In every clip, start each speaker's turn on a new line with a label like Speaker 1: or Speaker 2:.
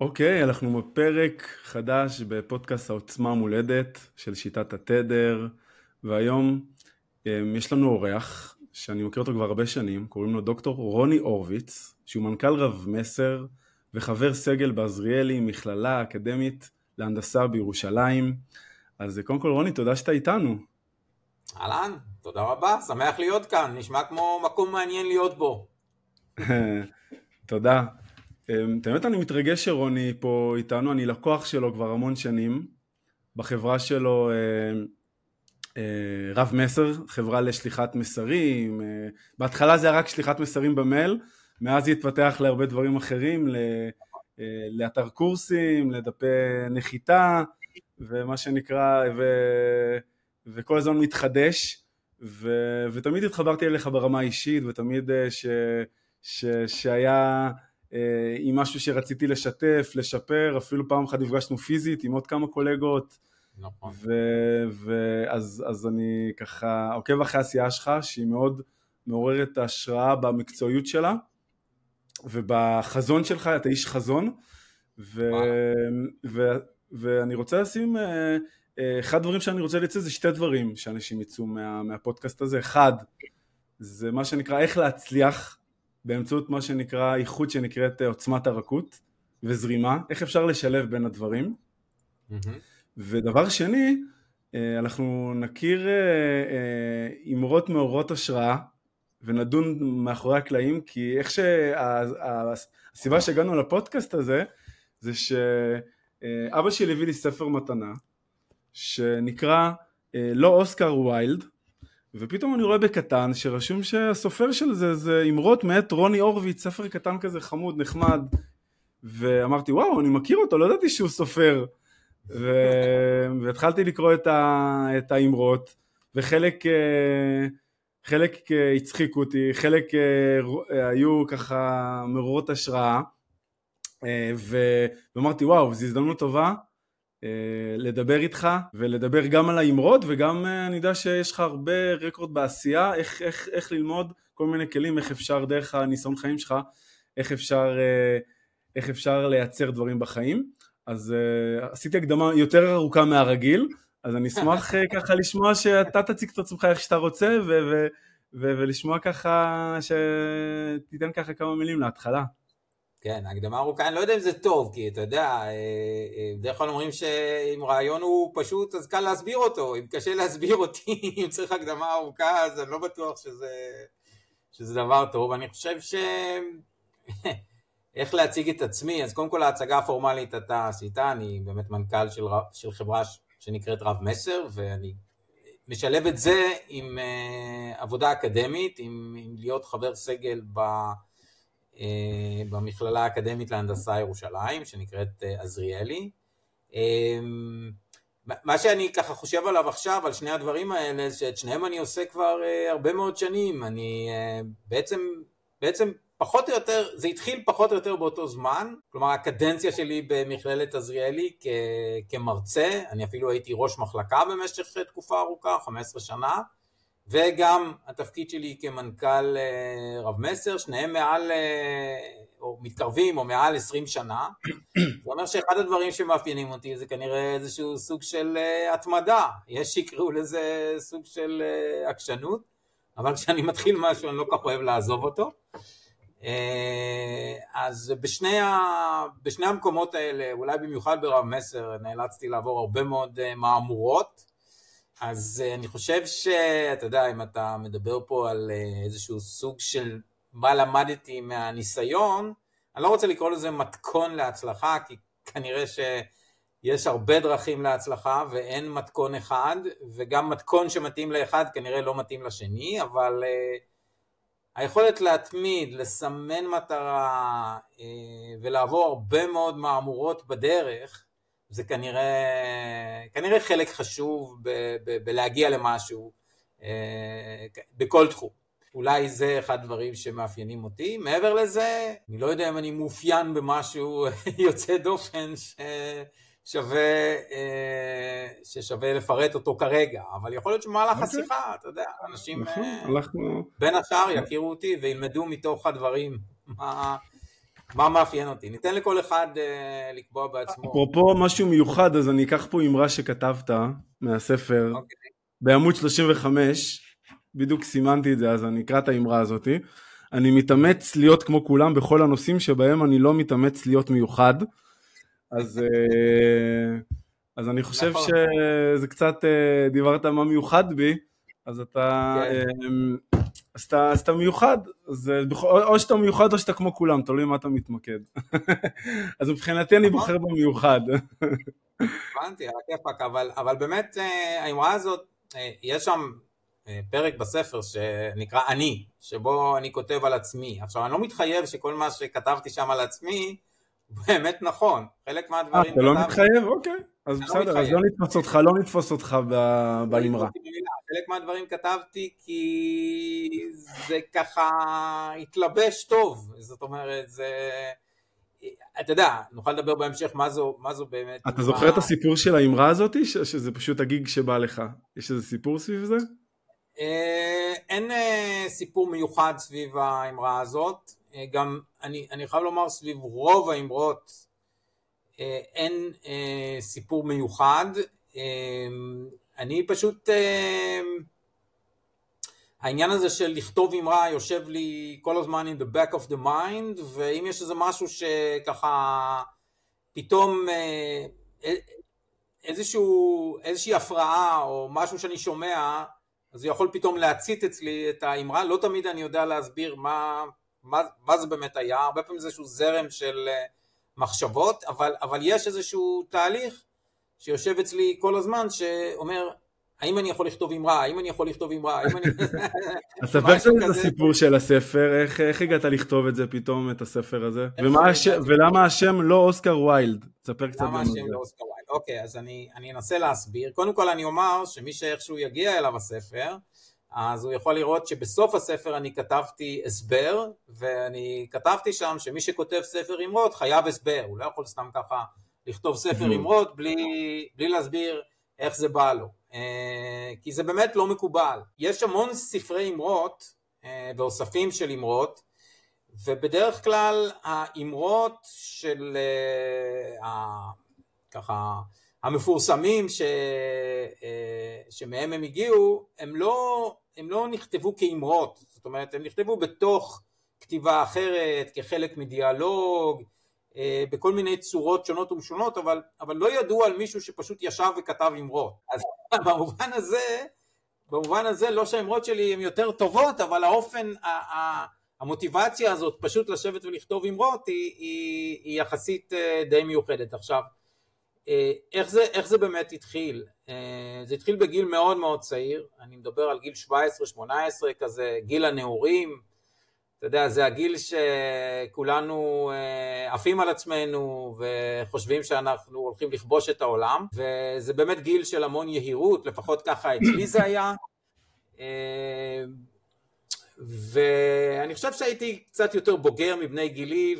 Speaker 1: אוקיי, okay, אנחנו בפרק חדש בפודקאסט העוצמה המולדת של שיטת התדר, והיום um, יש לנו אורח שאני מכיר אותו כבר הרבה שנים, קוראים לו דוקטור רוני הורוביץ, שהוא מנכ"ל רב מסר וחבר סגל בעזריאלי, מכללה אקדמית להנדסה בירושלים. אז קודם כל רוני, תודה שאתה איתנו.
Speaker 2: אהלן, תודה רבה, שמח להיות כאן, נשמע כמו מקום מעניין להיות בו.
Speaker 1: תודה. אמ, באמת אני מתרגש שרוני פה איתנו, אני לקוח שלו כבר המון שנים, בחברה שלו אה, אה, רב מסר, חברה לשליחת מסרים, אה, בהתחלה זה היה רק שליחת מסרים במייל, מאז זה התפתח להרבה דברים אחרים, לאתר קורסים, לדפי נחיתה, ומה שנקרא, ו, וכל הזמן מתחדש, ו, ותמיד התחברתי אליך ברמה האישית, ותמיד ש, ש, שהיה אה, עם משהו שרציתי לשתף, לשפר, אפילו פעם אחת נפגשנו פיזית עם עוד כמה קולגות. נכון. ואז אז אני ככה עוקב אחרי העשייה שלך, שהיא מאוד מעוררת השראה במקצועיות שלה, ובחזון שלך, אתה איש חזון, ו, ו, ואני רוצה לשים, אה, אה, אחד הדברים שאני רוצה לצאת זה שתי דברים שאנשים יצאו מה, מהפודקאסט הזה, אחד, זה מה שנקרא איך להצליח באמצעות מה שנקרא איכות שנקראת אה, עוצמת הרכות וזרימה, איך אפשר לשלב בין הדברים. Mm-hmm. ודבר שני, אה, אנחנו נכיר אה, אמרות מעוררות השראה ונדון מאחורי הקלעים, כי איך שהסיבה שהגענו לפודקאסט הזה, זה שאבא שלי הביא לי ספר מתנה, שנקרא לא אוסקר ויילד, ופתאום אני רואה בקטן שרשום שהסופר של זה זה אמרות מאת רוני הורוביץ, ספר קטן כזה חמוד, נחמד, ואמרתי וואו אני מכיר אותו, לא ידעתי שהוא סופר, ו... והתחלתי לקרוא את, ה... את האמרות, וחלק אה, חלק אה, הצחיקו אותי, חלק אה, היו ככה מרורות השראה, ו... ואמרתי וואו זו הזדמנות טובה לדבר איתך ולדבר גם על האמרות וגם אה, אני יודע שיש לך הרבה רקורד בעשייה, איך, איך, איך ללמוד כל מיני כלים, איך אפשר דרך הניסיון חיים שלך, איך אפשר, אה, איך אפשר לייצר דברים בחיים. אז עשיתי הקדמה יותר ארוכה מהרגיל, אז אני אשמח ככה לשמוע שאתה תציג את עצמך איך שאתה רוצה ו- ו- ו- ולשמוע ככה, שתיתן ככה כמה מילים להתחלה.
Speaker 2: כן, הקדמה ארוכה, אני לא יודע אם זה טוב, כי אתה יודע, אה, אה, בדרך כלל אומרים שאם רעיון הוא פשוט, אז קל להסביר אותו, אם קשה להסביר אותי, אם צריך הקדמה ארוכה, אז אני לא בטוח שזה, שזה דבר טוב. אני חושב ש... איך להציג את עצמי, אז קודם כל ההצגה הפורמלית אתה עשית, אני באמת מנכ"ל של, של חברה שנקראת רב מסר, ואני משלב את זה עם uh, עבודה אקדמית, עם, עם להיות חבר סגל ב... אה, במכללה האקדמית להנדסה ירושלים, שנקראת אה, עזריאלי. אה, מה שאני ככה חושב עליו עכשיו, על שני הדברים האלה, שאת שניהם אני עושה כבר הרבה מאוד שנים. אני בעצם, בעצם פחות או יותר, זה התחיל פחות או יותר באותו זמן, כלומר הקדנציה שלי במכללת עזריאלי כמרצה, אני אפילו הייתי ראש מחלקה במשך תקופה ארוכה, 15 שנה, וגם התפקיד שלי כמנכ"ל אה, רב מסר, שניהם מעל, אה, או מתקרבים, או מעל 20 שנה. זה אומר שאחד הדברים שמאפיינים אותי זה כנראה איזשהו סוג של אה, התמדה. יש שיקראו לזה סוג של עקשנות, אבל כשאני מתחיל משהו אני לא כל כך אוהב לעזוב אותו. אז בשני, ה... בשני המקומות האלה, אולי במיוחד ברב מסר, נאלצתי לעבור הרבה מאוד מהמורות. אז אני חושב שאתה יודע, אם אתה מדבר פה על איזשהו סוג של מה למדתי מהניסיון, אני לא רוצה לקרוא לזה מתכון להצלחה, כי כנראה שיש הרבה דרכים להצלחה ואין מתכון אחד, וגם מתכון שמתאים לאחד כנראה לא מתאים לשני, אבל uh, היכולת להתמיד, לסמן מטרה uh, ולעבור הרבה מאוד מהמורות בדרך, זה כנראה, כנראה חלק חשוב ב, ב, בלהגיע למשהו uh, בכל תחום. אולי זה אחד הדברים שמאפיינים אותי. מעבר לזה, אני לא יודע אם אני מאופיין במשהו יוצא דופן ששווה, אה, ששווה לפרט אותו כרגע, אבל יכול להיות שבמהלך okay. אוקיי. השיחה, אתה יודע, אנשים נכון, אה, אנחנו... בין השאר יכירו אותי וילמדו מתוך הדברים מה... מה מאפיין אותי? ניתן לכל אחד uh, לקבוע בעצמו.
Speaker 1: אפרופו משהו מיוחד, אז אני אקח פה אמרה שכתבת מהספר okay. אוקיי. בעמוד 35, בדיוק סימנתי את זה אז אני אקרא את האמרה הזאתי. אני מתאמץ להיות כמו כולם בכל הנושאים שבהם אני לא מתאמץ להיות מיוחד. אז, אה, אז אני חושב נכון. שזה קצת, אה, דיברת מה מיוחד בי, אז אתה, כן. אז אתה, אז אתה מיוחד, אז או שאתה מיוחד או שאתה כמו כולם, תלוי מה אתה מתמקד. אז מבחינתי אני נכון. בוחר במיוחד.
Speaker 2: הבנתי, על הכיפאק, אבל, אבל באמת אה, האמרה הזאת, יש שם פרק בספר שנקרא אני, שבו אני כותב על עצמי. עכשיו, אני לא מתחייב שכל מה שכתבתי שם על עצמי באמת נכון, חלק מהדברים...
Speaker 1: אה, אתה לא מתחייב? אוקיי. אז לא בסדר, אז לא נתפוס אותך, לא נתפוס אותך לא באמרה.
Speaker 2: חלק מהדברים כתבתי כי זה ככה התלבש טוב, זאת אומרת, זה... אתה יודע, נוכל לדבר בהמשך מה זו, מה זו באמת...
Speaker 1: אתה זוכר את הסיפור של האמרה הזאת, שזה פשוט הגיג שבא לך? יש איזה סיפור סביב זה?
Speaker 2: אה, אין אה, סיפור מיוחד סביב האמרה הזאת, אה, גם אני, אני חייב לומר סביב רוב האמרות אין סיפור מיוחד, אני פשוט, העניין הזה של לכתוב אמרה יושב לי כל הזמן in the back of the mind, ואם יש איזה משהו שככה פתאום איזשהו, איזושהי הפרעה או משהו שאני שומע אז הוא יכול פתאום להצית אצלי את האמרה, לא תמיד אני יודע להסביר מה, מה, מה זה באמת היה, הרבה פעמים זה איזשהו זרם של אה, מחשבות, אבל, אבל יש איזשהו תהליך שיושב אצלי כל הזמן שאומר, האם אני יכול לכתוב אמרה, האם אני יכול לכתוב אמרה, האם אני...
Speaker 1: אז ספר קצת את הסיפור של הספר, איך, איך הגעת לכתוב את זה פתאום, את הספר הזה? ומה הש... ולמה השם לא אוסקר ויילד? ספר קצת
Speaker 2: למה השם לא אוסקר ויילד? אוקיי, אז אני, אני אנסה להסביר. קודם כל אני אומר שמי שאיכשהו יגיע אליו הספר, אז הוא יכול לראות שבסוף הספר אני כתבתי הסבר, ואני כתבתי שם שמי שכותב ספר אמרות חייב הסבר, הוא לא יכול סתם ככה לכתוב ספר אמרות בלי, בלי להסביר איך זה בא לו. אה, כי זה באמת לא מקובל. יש המון ספרי אמרות אה, ואוספים של אמרות, ובדרך כלל האמרות של אה, ככה המפורסמים ש, שמהם הם הגיעו, הם לא, הם לא נכתבו כאמרות, זאת אומרת הם נכתבו בתוך כתיבה אחרת, כחלק מדיאלוג, אה, בכל מיני צורות שונות ומשונות, אבל, אבל לא ידעו על מישהו שפשוט ישב וכתב אמרות. אז במובן הזה, במובן הזה לא שהאמרות שלי הן יותר טובות, אבל האופן, המוטיבציה הזאת פשוט לשבת ולכתוב אמרות היא, היא, היא יחסית אה, די מיוחדת. עכשיו, אה, איך זה, איך זה באמת התחיל? זה התחיל בגיל מאוד מאוד צעיר, אני מדבר על גיל 17-18 כזה, גיל הנעורים, אתה יודע, זה הגיל שכולנו אה, עפים על עצמנו וחושבים שאנחנו הולכים לכבוש את העולם, וזה באמת גיל של המון יהירות, לפחות ככה אצלי זה היה. אה, ואני חושב שהייתי קצת יותר בוגר מבני גילי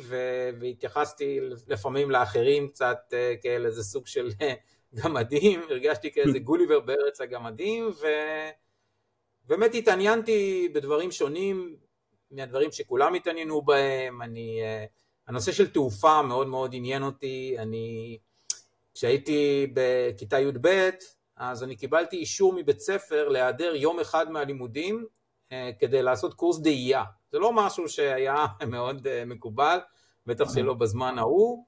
Speaker 2: והתייחסתי לפעמים לאחרים קצת אה, כאל איזה סוג של גמדים, הרגשתי כאיזה גוליבר בארץ הגמדים ובאמת התעניינתי בדברים שונים מהדברים שכולם התעניינו בהם, אני, אה, הנושא של תעופה מאוד מאוד עניין אותי, אני, כשהייתי בכיתה י"ב, אז אני קיבלתי אישור מבית ספר להיעדר יום אחד מהלימודים אה, כדי לעשות קורס דאייה. זה לא משהו שהיה מאוד מקובל, בטח שלא בזמן ההוא.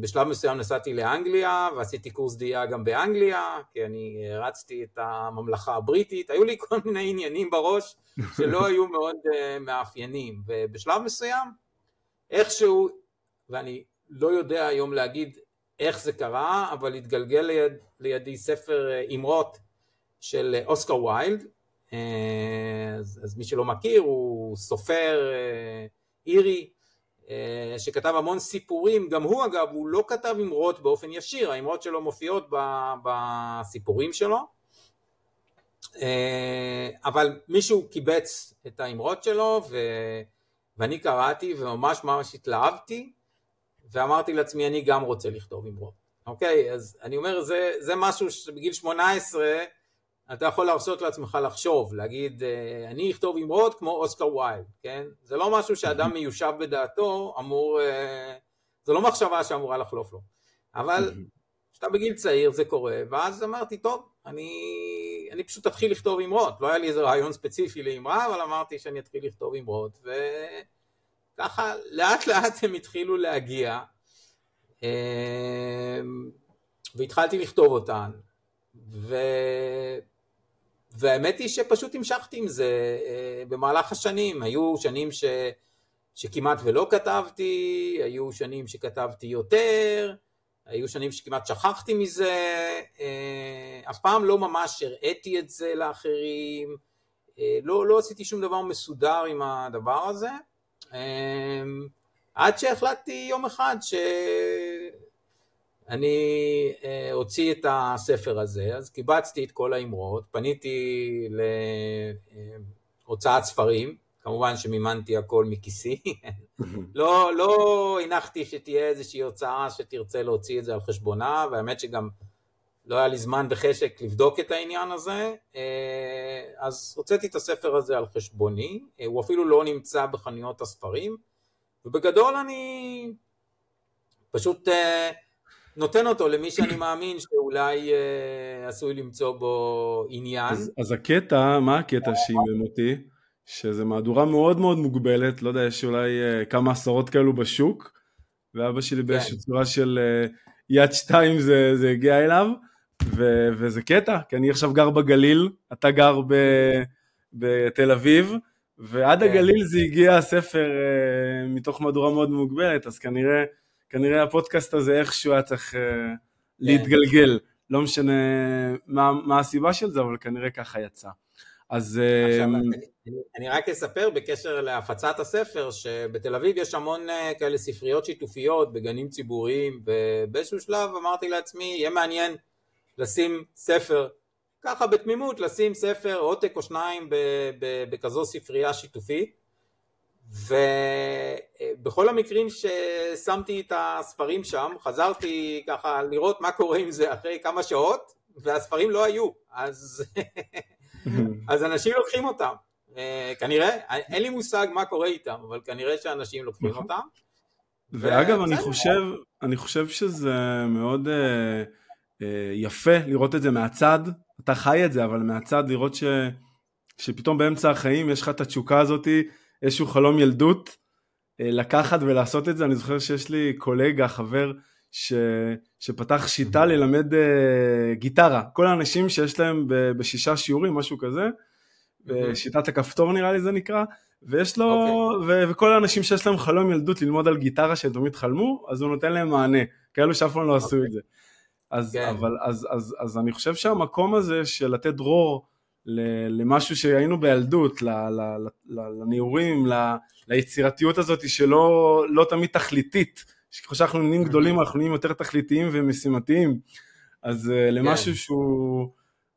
Speaker 2: בשלב מסוים נסעתי לאנגליה ועשיתי קורס דהייה גם באנגליה, כי אני רצתי את הממלכה הבריטית, היו לי כל מיני עניינים בראש שלא היו מאוד מאפיינים, ובשלב מסוים איכשהו, ואני לא יודע היום להגיד איך זה קרה, אבל התגלגל ליד, לידי ספר אה, אמרות של אה, אוסקר ויילד, אה, אז, אז מי שלא מכיר הוא סופר אירי שכתב המון סיפורים, גם הוא אגב, הוא לא כתב אמרות באופן ישיר, האמרות שלו מופיעות בסיפורים שלו, אבל מישהו קיבץ את האמרות שלו ו... ואני קראתי וממש ממש התלהבתי ואמרתי לעצמי אני גם רוצה לכתוב אמרות, אוקיי? אז אני אומר זה, זה משהו שבגיל 18 אתה יכול להרשות לעצמך לחשוב, להגיד אה, אני אכתוב אמרות כמו אוסקר ויילד, כן? זה לא משהו שאדם מיושב בדעתו אמור, אה, זה לא מחשבה שאמורה לחלוף לו, אבל כשאתה בגיל צעיר זה קורה, ואז אמרתי טוב, אני, אני פשוט אתחיל לכתוב אמרות, לא היה לי איזה רעיון ספציפי לאמרה, אבל אמרתי שאני אתחיל לכתוב אמרות, ו... ככה לאט לאט הם התחילו להגיע אמ, והתחלתי לכתוב אותן ו... והאמת היא שפשוט המשכתי עם זה אה, במהלך השנים, היו שנים ש... שכמעט ולא כתבתי, היו שנים שכתבתי יותר, היו שנים שכמעט שכחתי מזה, אה, אף פעם לא ממש הראיתי את זה לאחרים, אה, לא, לא עשיתי שום דבר מסודר עם הדבר הזה, עד שהחלטתי יום אחד שאני אה, אוציא את הספר הזה, אז קיבצתי את כל האמרות, פניתי להוצאת ספרים, כמובן שמימנתי הכל מכיסי, לא, לא הנחתי שתהיה איזושהי הוצאה שתרצה להוציא את זה על חשבונה, והאמת שגם לא היה לי זמן וחשק לבדוק את העניין הזה, אה, אז הוצאתי את הספר הזה על חשבוני, אה, הוא אפילו לא נמצא בחנויות הספרים, ובגדול אני פשוט אה, נותן אותו למי שאני מאמין שאולי עשוי למצוא בו עניין.
Speaker 1: אז, אז הקטע, מה הקטע שאימן אותי? שזה מהדורה מאוד מאוד מוגבלת, לא יודע, יש אולי כמה עשרות כאלו בשוק, ואבא שלי באיזושהי כן. צורה של יד שתיים זה, זה הגיע אליו, ו- וזה קטע, כי אני עכשיו גר בגליל, אתה גר ב- בתל אביב, ועד כן. הגליל זה הגיע הספר uh, מתוך מהדורה מאוד מוגבלת, אז כנראה, כנראה הפודקאסט הזה איכשהו היה צריך uh, כן. להתגלגל. לא משנה מה, מה הסיבה של זה, אבל כנראה ככה יצא. אז...
Speaker 2: עכשיו, um... אני, אני רק אספר בקשר להפצת הספר, שבתל אביב יש המון כאלה ספריות שיתופיות בגנים ציבוריים, ובאיזשהו שלב אמרתי לעצמי, יהיה מעניין לשים ספר, ככה בתמימות לשים ספר, עותק או שניים בכזו ספרייה שיתופית ובכל המקרים ששמתי את הספרים שם חזרתי ככה לראות מה קורה עם זה אחרי כמה שעות והספרים לא היו. אז, אז אנשים לוקחים אותם. אה, כנראה, אין לי מושג מה קורה איתם אבל כנראה שאנשים לוקחים נכון. אותם.
Speaker 1: ואגב אני חושב, אני חושב שזה מאוד uh, אה, יפה לראות את זה מהצד, אתה חי את זה, אבל מהצד לראות ש, שפתאום באמצע החיים יש לך את התשוקה הזאתי, איזשהו חלום ילדות, אה, לקחת ולעשות את זה. אני זוכר שיש לי קולגה, חבר, ש, שפתח שיטה ללמד uh, גיטרה. כל האנשים שיש להם בשישה שיעורים, משהו כזה, mm-hmm. שיטת הכפתור נראה לי זה נקרא, ויש לו, okay. אוקיי. ו- וכל האנשים שיש להם חלום ילדות ללמוד על גיטרה שהם תמיד חלמו, אז הוא נותן להם מענה, כאלו שאף פעם לא okay. עשו אוקיי. את זה. אז, כן. אבל, אז, אז, אז אני חושב שהמקום הזה של לתת דרור למשהו שהיינו בילדות, לנעורים, ליצירתיות הזאת שלא לא תמיד תכליתית, ככל שאנחנו נהיים גדולים אנחנו נהיים יותר תכליתיים ומשימתיים, אז אה, כן. למשהו שהוא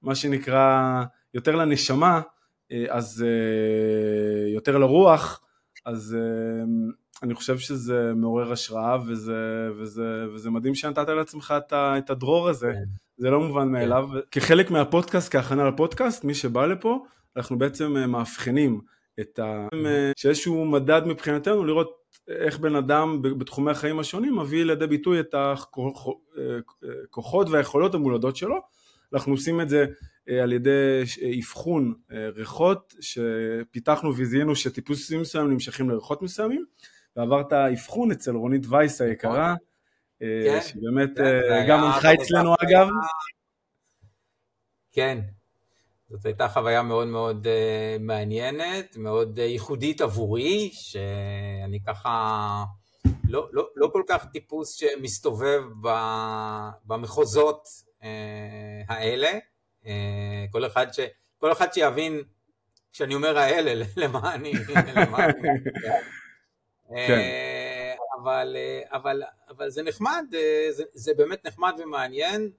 Speaker 1: מה שנקרא יותר לנשמה, אה, אז אה, יותר לרוח, אז אני חושב שזה מעורר השראה וזה, וזה, וזה מדהים שנתת לעצמך את הדרור הזה, כן. זה לא מובן כן. מאליו. כחלק מהפודקאסט, כהכנה לפודקאסט, מי שבא לפה, אנחנו בעצם אה, מאבחנים את ה... אה, שאיזשהו מדד מבחינתנו לראות איך בן אדם בתחומי החיים השונים מביא לידי ביטוי את הכוחות והיכולות המולדות שלו. אנחנו עושים את זה על ידי אבחון ריחות שפיתחנו וזיהינו שטיפוסים מסוימים נמשכים לריחות מסוימים ועברת אבחון אצל רונית וייס היקרה, כן, שבאמת גם הלכה אצלנו אגב.
Speaker 2: כן, זאת הייתה חוויה מאוד מאוד uh, מעניינת, מאוד ייחודית עבורי, שאני ככה לא, לא, לא כל כך טיפוס שמסתובב במחוזות האלה. כל, אחד ש, כל אחד שיבין, כשאני אומר האלה, למה אני... למה אני כן. אבל, אבל, אבל זה נחמד, זה, זה באמת נחמד ומעניין.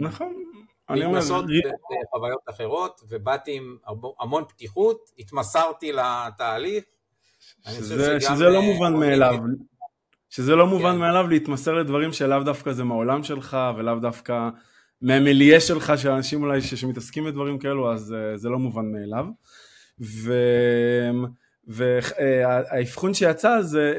Speaker 1: נכון,
Speaker 2: להתנסות בחוויות אחרות, ובאתי עם המון פתיחות, התמסרתי לתהליך.
Speaker 1: שזה, שזה לא מובן מאליו, שזה לא מובן כן. מאליו להתמסר לדברים שלאו דווקא זה מהעולם שלך, ולאו דווקא מהמיליה שלך, של אנשים אולי שמתעסקים בדברים כאלו, אז זה לא מובן מאליו. והאבחון אה, שיצא זה,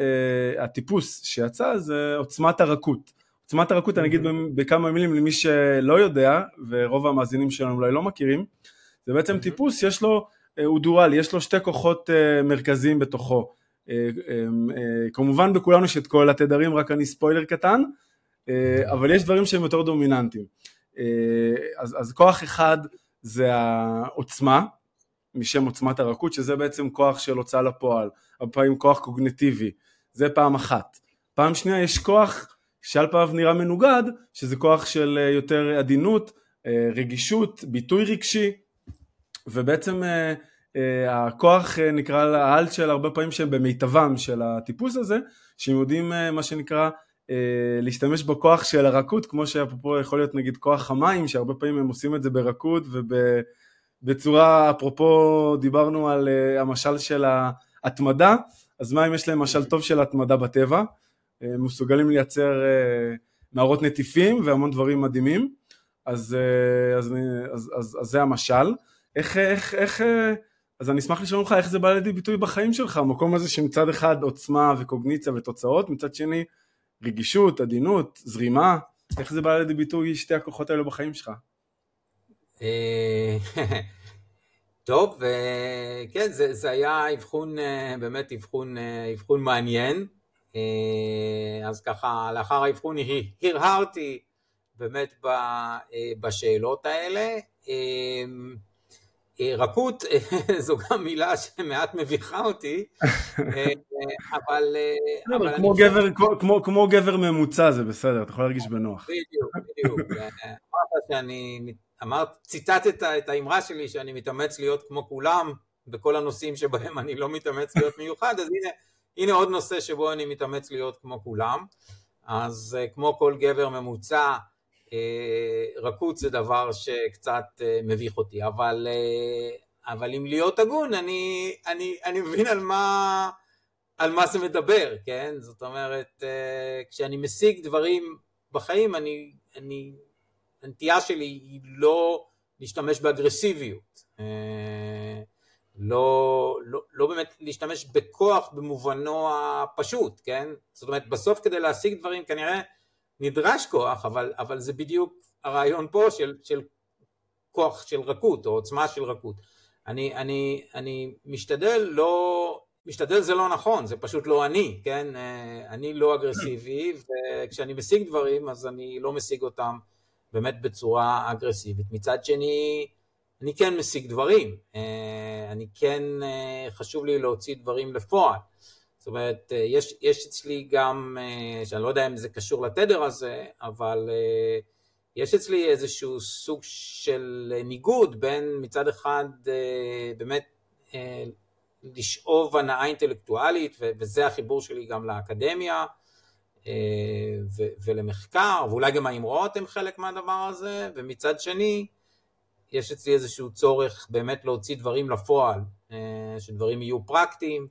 Speaker 1: uh, הטיפוס שיצא זה עוצמת הרכות. עוצמת הרכות, אני אגיד בכמה מילים למי שלא יודע, ורוב המאזינים שלנו אולי לא מכירים, זה בעצם טיפוס, יש לו, אה, הוא דואלי, יש לו שתי כוחות אה, מרכזיים בתוכו. אה, כמובן בכולנו יש את כל התדרים, רק אני ספוילר קטן, אבל יש דברים שהם יותר דומיננטיים. אז, אז כוח אחד זה העוצמה, משם עוצמת הרכות, שזה בעצם כוח של הוצאה לפועל, הרבה פעמים כוח קוגנטיבי, זה פעם אחת. פעם שנייה יש כוח שעל פניו נראה מנוגד, שזה כוח של אה, יותר עדינות, אה, רגישות, ביטוי רגשי, ובעצם אה, הכוח נקרא האלט של הרבה פעמים שהם במיטבם של הטיפוס הזה, שהם יודעים מה שנקרא להשתמש בכוח של הרכות, כמו שאפרופו יכול להיות נגיד כוח המים, שהרבה פעמים הם עושים את זה ברכות ובצורה, אפרופו דיברנו על המשל של ההתמדה, אז מים יש להם משל טוב של התמדה בטבע, אה, מסוגלים לייצר אה, נערות נטיפים והמון דברים מדהימים, אז, אז, אז, אז, אז זה המשל. איך, איך, איך, אז אני אשמח לשאול אותך איך זה בא לידי ביטוי בחיים שלך, המקום הזה שמצד אחד עוצמה וקוגניציה ותוצאות, מצד שני רגישות, עדינות, זרימה, איך זה בא לידי ביטוי שתי הכוחות האלו בחיים שלך?
Speaker 2: טוב, כן, זה, זה היה אבחון, באמת אבחון, אבחון מעניין. אה, אז ככה, לאחר האבחון הרהרתי באמת אה, בשאלות האלה. אה, רכות זו גם מילה שמעט מביכה אותי, אבל...
Speaker 1: אבל כמו, גבר, כמו, כמו גבר ממוצע זה בסדר, אתה יכול להרגיש בנוח.
Speaker 2: בדיוק, בדיוק. אמרת שאני, אמרת, ציטטת את האמרה שלי שאני מתאמץ להיות כמו כולם בכל הנושאים שבהם אני לא מתאמץ להיות מיוחד, אז הנה הנה עוד נושא שבו אני מתאמץ להיות כמו כולם, אז אה, כמו כל גבר ממוצע, אה, רכות זה דבר שקצת אה, מביך אותי, אבל, אבל אם להיות הגון, אני, אני, אני מבין על מה, על מה זה מדבר, כן? זאת אומרת, כשאני משיג דברים בחיים, אני, אני, הנטייה שלי היא לא להשתמש באגרסיביות. לא, לא, לא באמת להשתמש בכוח במובנו הפשוט, כן? זאת אומרת, בסוף כדי להשיג דברים כנראה נדרש כוח, אבל, אבל זה בדיוק הרעיון פה של, של כוח של רכות או עוצמה של רכות. אני, אני, אני משתדל לא, משתדל זה לא נכון, זה פשוט לא אני, כן? אה, אני לא אגרסיבי, וכשאני משיג דברים אז אני לא משיג אותם באמת בצורה אגרסיבית. מצד שני, אני כן משיג דברים, אה, אני כן אה, חשוב לי להוציא דברים לפועל. זאת אומרת, אה, יש, יש אצלי גם, שאני לא יודע אם זה קשור לתדר הזה, אבל יש אצלי איזשהו סוג של ניגוד בין מצד אחד באמת לשאוב הנאה אינטלקטואלית, וזה החיבור שלי גם לאקדמיה ולמחקר, ואולי גם האמרות הן חלק מהדבר הזה, ומצד שני, יש אצלי איזשהו צורך באמת להוציא דברים לפועל, אה, שדברים יהיו פרקטיים,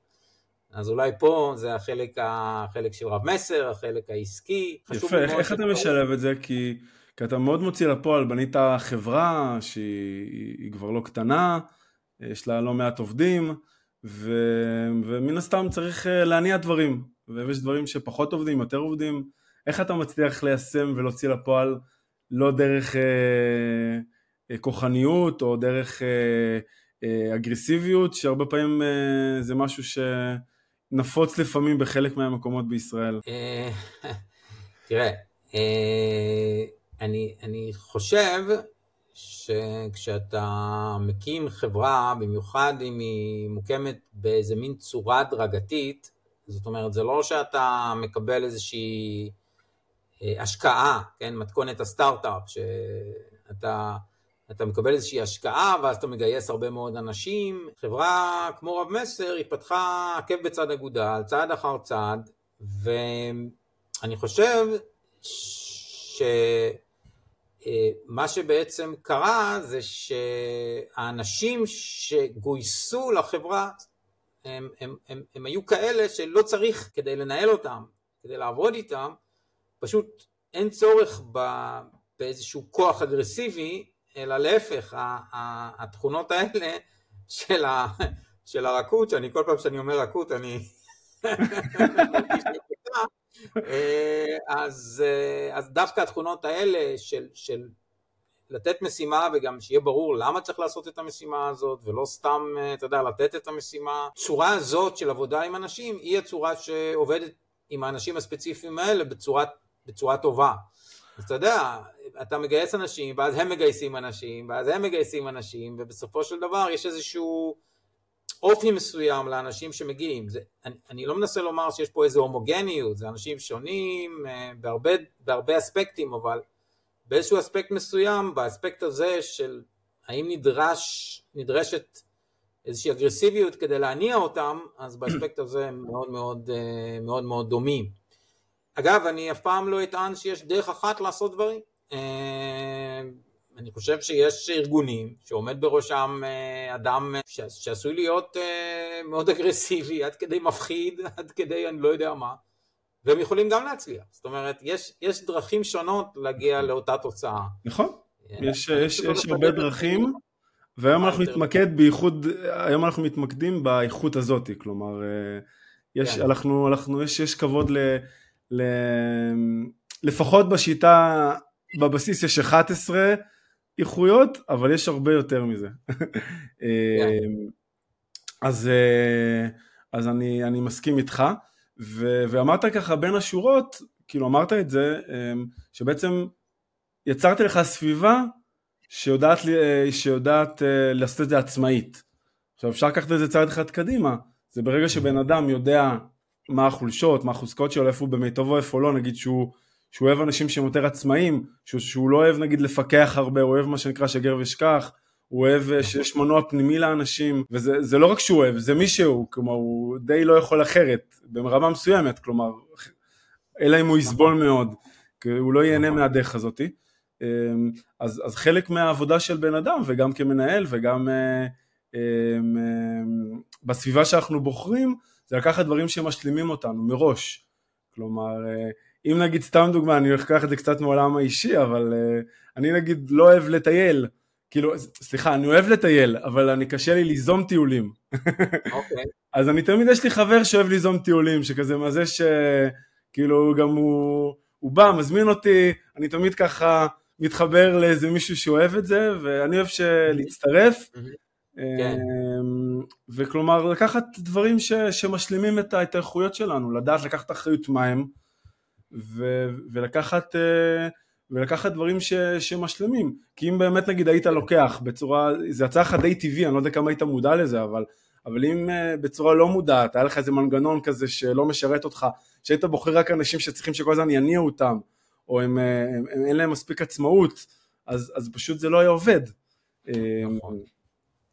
Speaker 2: אז אולי פה זה החלק, החלק של רב מסר, החלק העסקי.
Speaker 1: יפה, איך, איך אתה משלב את זה? כי, כי אתה מאוד מוציא לפועל, בנית חברה שהיא כבר לא קטנה, יש לה לא מעט עובדים, ו, ומן הסתם צריך אה, להניע דברים, ויש דברים שפחות עובדים, יותר עובדים, איך אתה מצליח ליישם ולהוציא לפועל לא דרך... אה, כוחניות או דרך אגרסיביות, שהרבה פעמים זה משהו שנפוץ לפעמים בחלק מהמקומות בישראל.
Speaker 2: תראה, אני, אני חושב שכשאתה מקים חברה, במיוחד אם היא מוקמת באיזה מין צורה הדרגתית, זאת אומרת, זה לא שאתה מקבל איזושהי אה, השקעה, כן, מתכונת הסטארט-אפ, שאתה אתה מקבל איזושהי השקעה ואז אתה מגייס הרבה מאוד אנשים. חברה כמו רב מסר היא פתחה עקב בצד אגודל, צעד אחר צעד, ואני חושב ש... אה, שבעצם קרה זה שהאנשים שגויסו לחברה הם, הם, הם, הם היו כאלה שלא צריך כדי לנהל אותם, כדי לעבוד איתם, פשוט אין צורך באיזשהו כוח אגרסיבי, אלא להפך, התכונות האלה של, ה, של הרכות, שאני כל פעם שאני אומר רכות אני אה, אז, אה, אז דווקא התכונות האלה של, של לתת משימה וגם שיהיה ברור למה צריך לעשות את המשימה הזאת ולא סתם, אה, אתה יודע, לתת את המשימה. צורה הזאת של עבודה עם אנשים היא הצורה שעובדת עם האנשים הספציפיים האלה בצורה, בצורה טובה. אז אתה יודע, אתה מגייס אנשים ואז הם מגייסים אנשים ואז הם מגייסים אנשים ובסופו של דבר יש איזשהו אופי מסוים לאנשים שמגיעים. זה, אני, אני לא מנסה לומר שיש פה איזו הומוגניות, זה אנשים שונים אה, בהרבה, בהרבה אספקטים, אבל באיזשהו אספקט מסוים, באספקט הזה של האם נדרש, נדרשת איזושהי אגרסיביות כדי להניע אותם, אז באספקט הזה הם מאוד מאוד, אה, מאוד, מאוד דומים. אגב, אני אף פעם לא אטען שיש דרך אחת לעשות דברים. אה, אני חושב שיש ארגונים שעומד בראשם אה, אדם שעשוי להיות מאוד אגרסיבי, עד כדי מפחיד, עד כדי אני לא יודע מה, והם יכולים גם להצליח. זאת אומרת, יש, יש דרכים שונות להגיע לאותה תוצאה.
Speaker 1: נכון, אה, יש, יש, יש הרבה דרכים, והיום אנחנו נתמקד בייחוד, היום אנחנו מתמקדים באיכות הזאת, כלומר, יש, כן. אנחנו, אנחנו, יש, יש כבוד ל, ל... לפחות בשיטה, בבסיס יש 11, איכויות, אבל יש הרבה יותר מזה. אמ, אז, אה, אז אני, אני מסכים איתך, ו, ואמרת ככה בין השורות, כאילו אמרת את זה, אמ, שבעצם יצרתי לך סביבה שיודעת, אה, שיודעת אה, לעשות את זה עצמאית. עכשיו אפשר לקחת את זה צעד אחד קדימה, זה ברגע שבן אדם יודע מה החולשות, מה החוזקות שלו, איפה הוא במיטבו, איפה לא, נגיד שהוא שהוא אוהב אנשים שהם יותר עצמאים, שהוא, שהוא לא אוהב נגיד לפקח הרבה, הוא אוהב מה שנקרא שגר ושכח, הוא אוהב אה, שיש מנוע פנימי לאנשים, וזה לא רק שהוא אוהב, זה מי שהוא, כלומר הוא די לא יכול אחרת, ברמה מסוימת, כלומר, אלא אם הוא יסבול מאוד, הוא לא ייהנה מהדרך הזאתי. אמ, אז, אז חלק מהעבודה של בן אדם, וגם כמנהל וגם אה, בסביבה שאנחנו בוחרים, זה לקחת דברים שמשלימים אותנו מראש. כלומר, אה, אם נגיד סתם דוגמה, אני הולך לקחת את זה קצת מעולם האישי, אבל אני נגיד לא אוהב לטייל, כאילו, סליחה, אני אוהב לטייל, אבל אני קשה לי ליזום טיולים. אוקיי. Okay. אז אני תמיד, יש לי חבר שאוהב ליזום טיולים, שכזה מה זה שכאילו גם הוא, הוא בא, מזמין אותי, אני תמיד ככה מתחבר לאיזה מישהו שאוהב את זה, ואני אוהב להצטרף. כן. וכלומר לקחת דברים ש, שמשלימים את האיכויות שלנו, לדעת לקחת אחריות מה הם, ו- ולקחת, uh, ולקחת דברים ש- שמשלמים. כי אם באמת נגיד היית לוקח בצורה, זה יצא לך די טבעי, אני לא יודע כמה היית מודע לזה, אבל, אבל אם uh, בצורה לא מודעת, היה לך איזה מנגנון כזה שלא משרת אותך, שהיית בוחר רק אנשים שצריכים שכל הזמן יניעו אותם, או הם, הם, הם, הם, אין להם מספיק עצמאות, אז, אז פשוט זה לא היה עובד.
Speaker 2: נכון.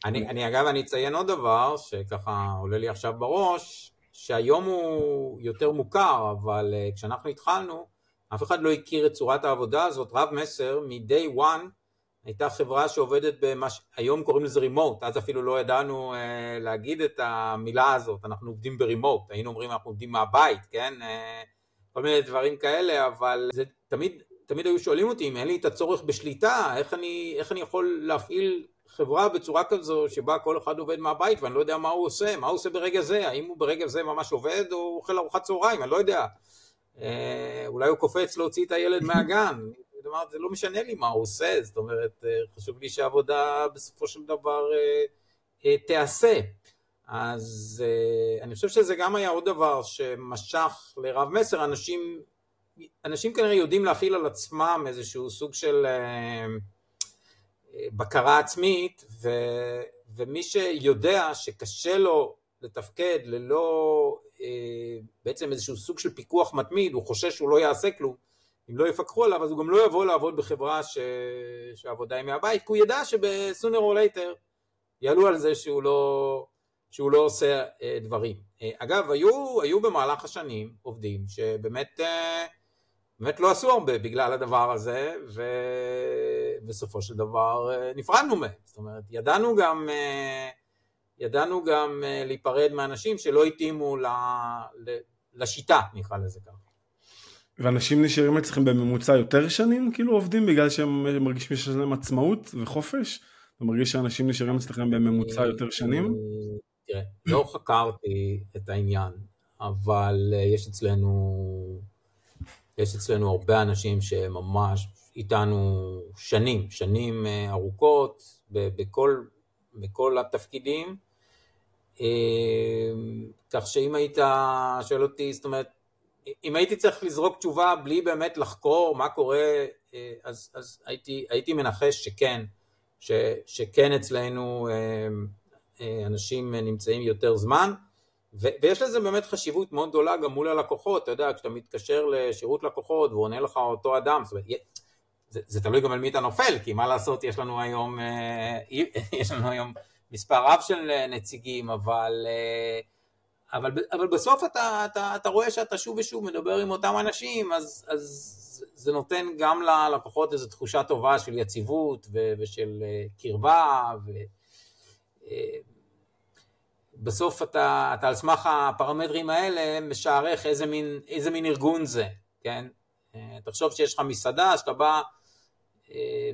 Speaker 2: אני, אני אגב, אני אציין עוד דבר שככה עולה לי עכשיו בראש, שהיום הוא יותר מוכר, אבל כשאנחנו התחלנו, אף אחד לא הכיר את צורת העבודה הזאת. רב מסר, מ-day one, הייתה חברה שעובדת במה שהיום קוראים לזה רימוט, אז אפילו לא ידענו uh, להגיד את המילה הזאת, אנחנו עובדים ברימוט, היינו אומרים אנחנו עובדים מהבית, כן? Uh, כל מיני דברים כאלה, אבל זה תמיד, תמיד היו שואלים אותי אם אין לי את הצורך בשליטה, איך אני, איך אני יכול להפעיל חברה בצורה כזו שבה כל אחד עובד מהבית ואני לא יודע מה הוא עושה, מה הוא עושה ברגע זה, האם הוא ברגע זה ממש עובד או אוכל ארוחת צהריים, אני לא יודע. אה, אולי הוא קופץ להוציא את הילד מהגן, אומרת, זה לא משנה לי מה הוא עושה, זאת אומרת, חשוב לי שהעבודה בסופו של דבר תיעשה. אז אני חושב שזה גם היה עוד דבר שמשך לרב מסר, אנשים, אנשים כנראה יודעים להפעיל על עצמם איזשהו סוג של בקרה עצמית, ו, ומי שיודע שקשה לו לתפקד ללא אה, בעצם איזשהו סוג של פיקוח מתמיד, הוא חושש שהוא לא יעשה כלום, אם לא יפקחו עליו אז הוא גם לא יבוא לעבוד בחברה ש... שהעבודה היא מהבית, כי הוא ידע שב sooner or later יעלו על זה שהוא לא, שהוא לא עושה אה, דברים. אה, אגב, היו, היו במהלך השנים עובדים שבאמת באמת לא עשו הרבה בגלל הדבר הזה, ובסופו של דבר נפרדנו מהם. זאת אומרת, ידענו גם ידענו גם אה, להיפרד מאנשים שלא התאימו לשיטה, נקרא לזה ככה.
Speaker 1: ואנשים נשארים אצלכם בממוצע יותר שנים, כאילו עובדים בגלל שהם מרגישים שיש להם עצמאות וחופש? אתה מרגיש שאנשים נשארים אצלכם בממוצע יותר שנים?
Speaker 2: תראה, לא חקרתי את העניין, אבל אה, יש אצלנו, יש אצלנו הרבה אנשים שממש איתנו שנים, שנים אה, ארוכות, בכל, בכל התפקידים. אמ, כך שאם היית שואל אותי, זאת אומרת, אם הייתי צריך לזרוק תשובה בלי באמת לחקור מה קורה, אה, אז, אז הייתי, הייתי מנחש שכן, ש, שכן אצלנו אמ, אה, אנשים נמצאים יותר זמן, ו, ויש לזה באמת חשיבות מאוד גדולה גם מול הלקוחות, אתה יודע, כשאתה מתקשר לשירות לקוחות ועונה לך אותו אדם, זאת אומרת, זה, זה תלוי גם על מי אתה נופל, כי מה לעשות, יש לנו היום, אה, יש לנו היום מספר רב של אה, נציגים, אבל, אה, אבל, אבל בסוף אתה, אתה, אתה רואה שאתה שוב ושוב מדבר עם אותם אנשים, אז, אז זה נותן גם ללקוחות איזו תחושה טובה של יציבות ו, ושל אה, קרבה, ו, בסוף אתה, אתה על סמך הפרמטרים האלה משערך איזה מין, איזה מין ארגון זה, כן? תחשוב שיש לך מסעדה שאתה בא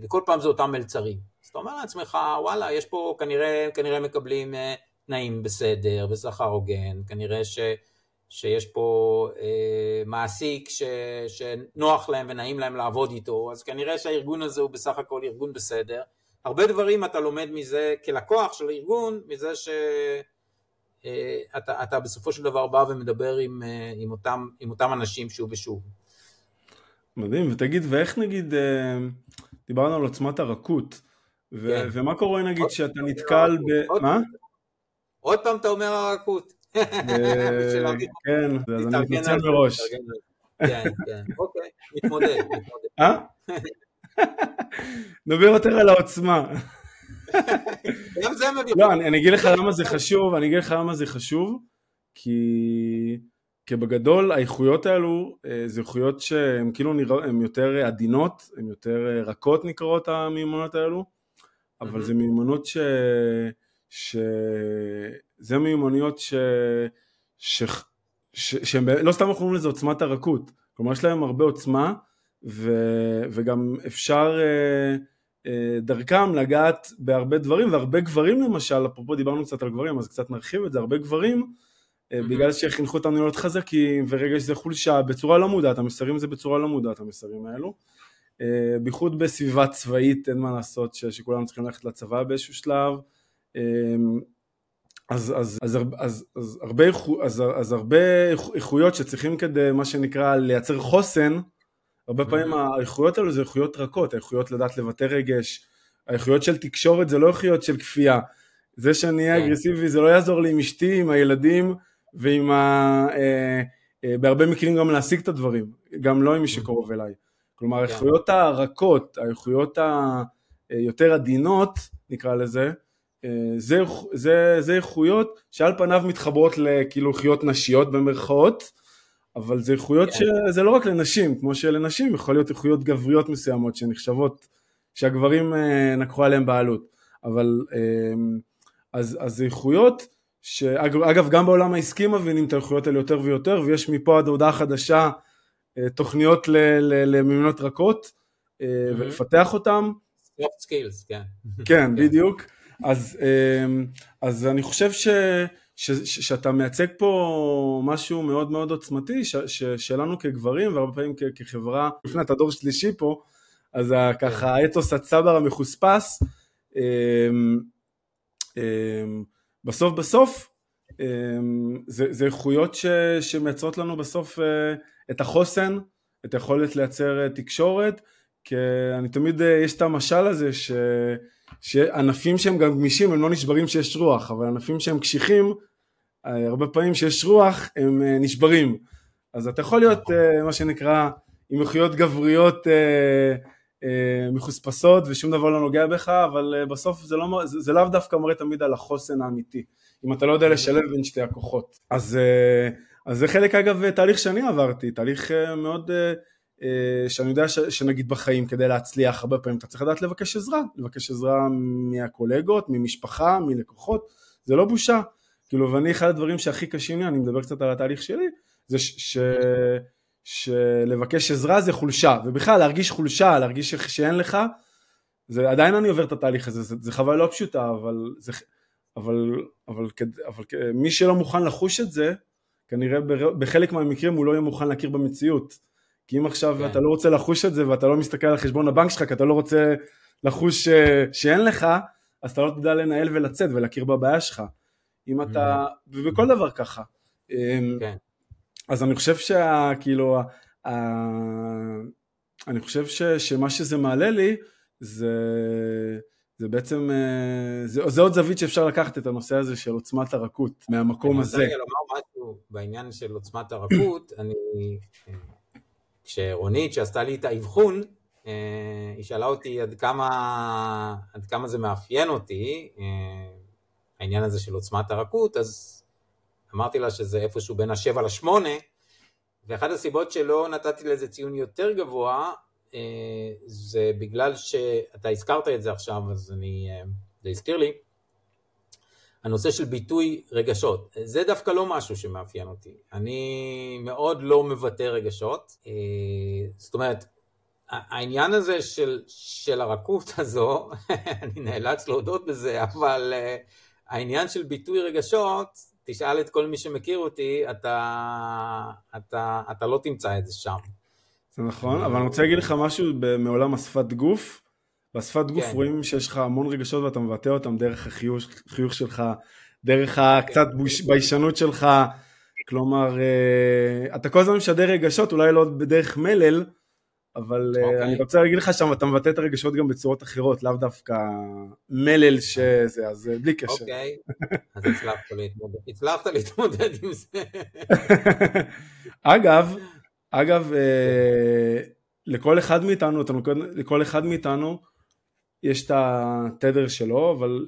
Speaker 2: וכל פעם זה אותם מלצרים. אתה אומר לעצמך, וואלה, יש פה כנראה, כנראה מקבלים אה, תנאים בסדר ושכר הוגן, כנראה ש, שיש פה אה, מעסיק ש, שנוח להם ונעים להם לעבוד איתו, אז כנראה שהארגון הזה הוא בסך הכל ארגון בסדר. הרבה דברים אתה לומד מזה כלקוח של הארגון, מזה שאתה אה, אתה בסופו של דבר בא ומדבר עם, אה, עם, אותם, עם אותם אנשים שוב ושוב.
Speaker 1: מדהים, ותגיד, ואיך נגיד, דיברנו על עוצמת הרכות, ו- כן. ומה קורה נגיד שאתה נתקל ב... מה?
Speaker 2: עוד פעם אתה אומר הרכות.
Speaker 1: כן, אז אני מתנצל מראש.
Speaker 2: כן, כן, אוקיי, מתמודד, מתמודד. אה?
Speaker 1: נדבר יותר על העוצמה.
Speaker 2: גם זה מביא...
Speaker 1: לא, אני אגיד לך למה זה חשוב, אני אגיד לך למה זה חשוב, כי... כי בגדול האיכויות האלו אה, זה איכויות שהן כאילו נראות, הן יותר עדינות, הן יותר רכות נקראות המיומנות האלו, אבל זה מיומנות ש... ש... זה מיומנויות ש... ש... ש... שהם לא סתם אנחנו קוראים לזה עוצמת הרכות, כלומר יש להם הרבה עוצמה ו... וגם אפשר אה, אה, דרכם לגעת בהרבה דברים והרבה גברים למשל, אפרופו דיברנו קצת על גברים אז קצת נרחיב את זה, הרבה גברים mm-hmm. בגלל שחינכו אותנו להיות חזקים ורגע שזה חולשה בצורה לא מודעת, המסרים זה בצורה לא מודעת המסרים האלו בייחוד בסביבה צבאית, אין מה לעשות, ש, שכולם צריכים ללכת לצבא באיזשהו שלב. אה, אז, אז, אז, אז, אז, הרבה, אז, אז הרבה איכויות שצריכים כדי מה שנקרא לייצר חוסן, הרבה פעמים האיכויות האלו זה איכויות רכות, האיכויות לדעת לבטא רגש, האיכויות של תקשורת זה לא איכויות של כפייה, זה שאני אהיה כן. אגרסיבי זה לא יעזור לי עם אשתי, עם הילדים ועם ה... אה, אה, בהרבה מקרים גם להשיג את הדברים, גם לא עם מי שקרוב אליי. כלומר כן. האיכויות הרכות, האיכויות היותר עדינות נקרא לזה, אה, זה, זה, זה איכויות שעל פניו מתחברות לכאילו איכויות נשיות במרכאות, אבל זה איכויות כן. שזה לא רק לנשים, כמו שלנשים יכול להיות איכויות גבריות מסוימות שנחשבות, שהגברים לקחו עליהן בעלות, אבל אז, אז זה איכויות שאגב גם בעולם העסקי מבינים את האיכויות האלה יותר ויותר ויש מפה עד הודעה חדשה אה, תוכניות למיומנויות רכות אה. ולפתח אותן.
Speaker 2: soft skills, כן.
Speaker 1: כן, בדיוק. אז, אה, אז אני חושב ש, ש, ש, שאתה מייצג פה משהו מאוד מאוד עוצמתי ש, ש, שלנו כגברים והרבה פעמים כ, כחברה, לפני אתה דור שלישי פה, אז ככה האתוס הצבר המחוספס, אמ, אמ, בסוף בסוף אמ, זה, זה איכויות ש, שמייצרות לנו בסוף אה, את החוסן, את היכולת לייצר אה, תקשורת, כי אני תמיד, אה, יש את המשל הזה ש, שענפים שהם גם גמישים הם לא נשברים כשיש רוח, אבל ענפים שהם קשיחים, הרבה פעמים כשיש רוח הם נשברים. אז אתה יכול להיות מה שנקרא עם איכויות גבריות מחוספסות ושום דבר לא נוגע בך, אבל בסוף זה, לא, זה, לאו דווקא מראה תמיד על החוסן האמיתי. אם אתה לא יודע לשלב בין שתי הכוחות. אז, אה, אז זה חלק אגב תהליך שאני עברתי, תהליך אה, מאוד, אה, שאני יודע ש, שנגיד בחיים כדי להצליח הרבה פעמים אתה צריך לדעת לבקש עזרה, לבקש עזרה מהקולגות, ממשפחה, מלקוחות, זה לא בושה. כאילו ואני אחד הדברים שהכי קשים לי, אני מדבר קצת על התהליך שלי, זה ש... ש... שלבקש עזרה זה חולשה, ובכלל להרגיש חולשה, להרגיש שאין לך, זה עדיין אני עובר את התהליך הזה, זה, זה חוויה לא פשוטה, אבל זה, אבל, אבל, אבל מי שלא מוכן לחוש את זה, כנראה בחלק מהמקרים הוא לא יהיה מוכן להכיר במציאות. כי אם עכשיו כן. אתה לא רוצה לחוש את זה ואתה לא מסתכל על חשבון הבנק שלך כי אתה לא רוצה לחוש ש... שאין לך, אז אתה לא תדע לנהל ולצאת ולהכיר בבעיה שלך. אם אתה, mm-hmm. ובכל דבר ככה. אמ, כן. אז אני חושב שה... כאילו, ה... אני חושב ש... שמה שזה מעלה לי זה... זה בעצם, אה, זה, זה עוד זווית שאפשר לקחת את הנושא הזה של עוצמת הרכות מהמקום הזה. אני
Speaker 2: רוצה לומר משהו בעניין של עוצמת הרכות, אני, אה, כשרונית שעשתה לי את האבחון, אה, היא שאלה אותי עד כמה, עד כמה זה מאפיין אותי, העניין הזה של עוצמת הרכות, אז אמרתי לה שזה איפשהו בין השבע לשמונה, ואחת הסיבות שלא נתתי לזה ציון יותר גבוה, אה, זה בגלל שאתה הזכרת את זה עכשיו, אז אני, אה, זה הזכיר לי, הנושא של ביטוי רגשות. זה דווקא לא משהו שמאפיין אותי. אני מאוד לא מבטא רגשות. אה, זאת אומרת, העניין הזה של, של הרכות הזו, אני נאלץ להודות בזה, אבל העניין של ביטוי רגשות, תשאל את כל מי שמכיר אותי, אתה, אתה, אתה לא תמצא את זה שם.
Speaker 1: זה נכון, אבל אני רוצה להגיד לך משהו מעולם השפת גוף. בשפת גוף כן. רואים שיש לך המון רגשות ואתה מבטא אותם דרך החיוך החיוך שלך, דרך הקצת כן. ביישנות שלך, כלומר, אה, אתה כל הזמן משדר רגשות, אולי לא בדרך מלל, אבל אה, אוקיי. אני רוצה להגיד לך שם, אתה מבטא את הרגשות גם בצורות אחרות, לאו דווקא מלל שזה, אז אה, בלי קשר.
Speaker 2: אוקיי, אז הצלחת להתמודד עם זה.
Speaker 1: אגב, אגב, אה, לכל אחד מאיתנו, לכל אחד מאיתנו יש את התדר שלו, אבל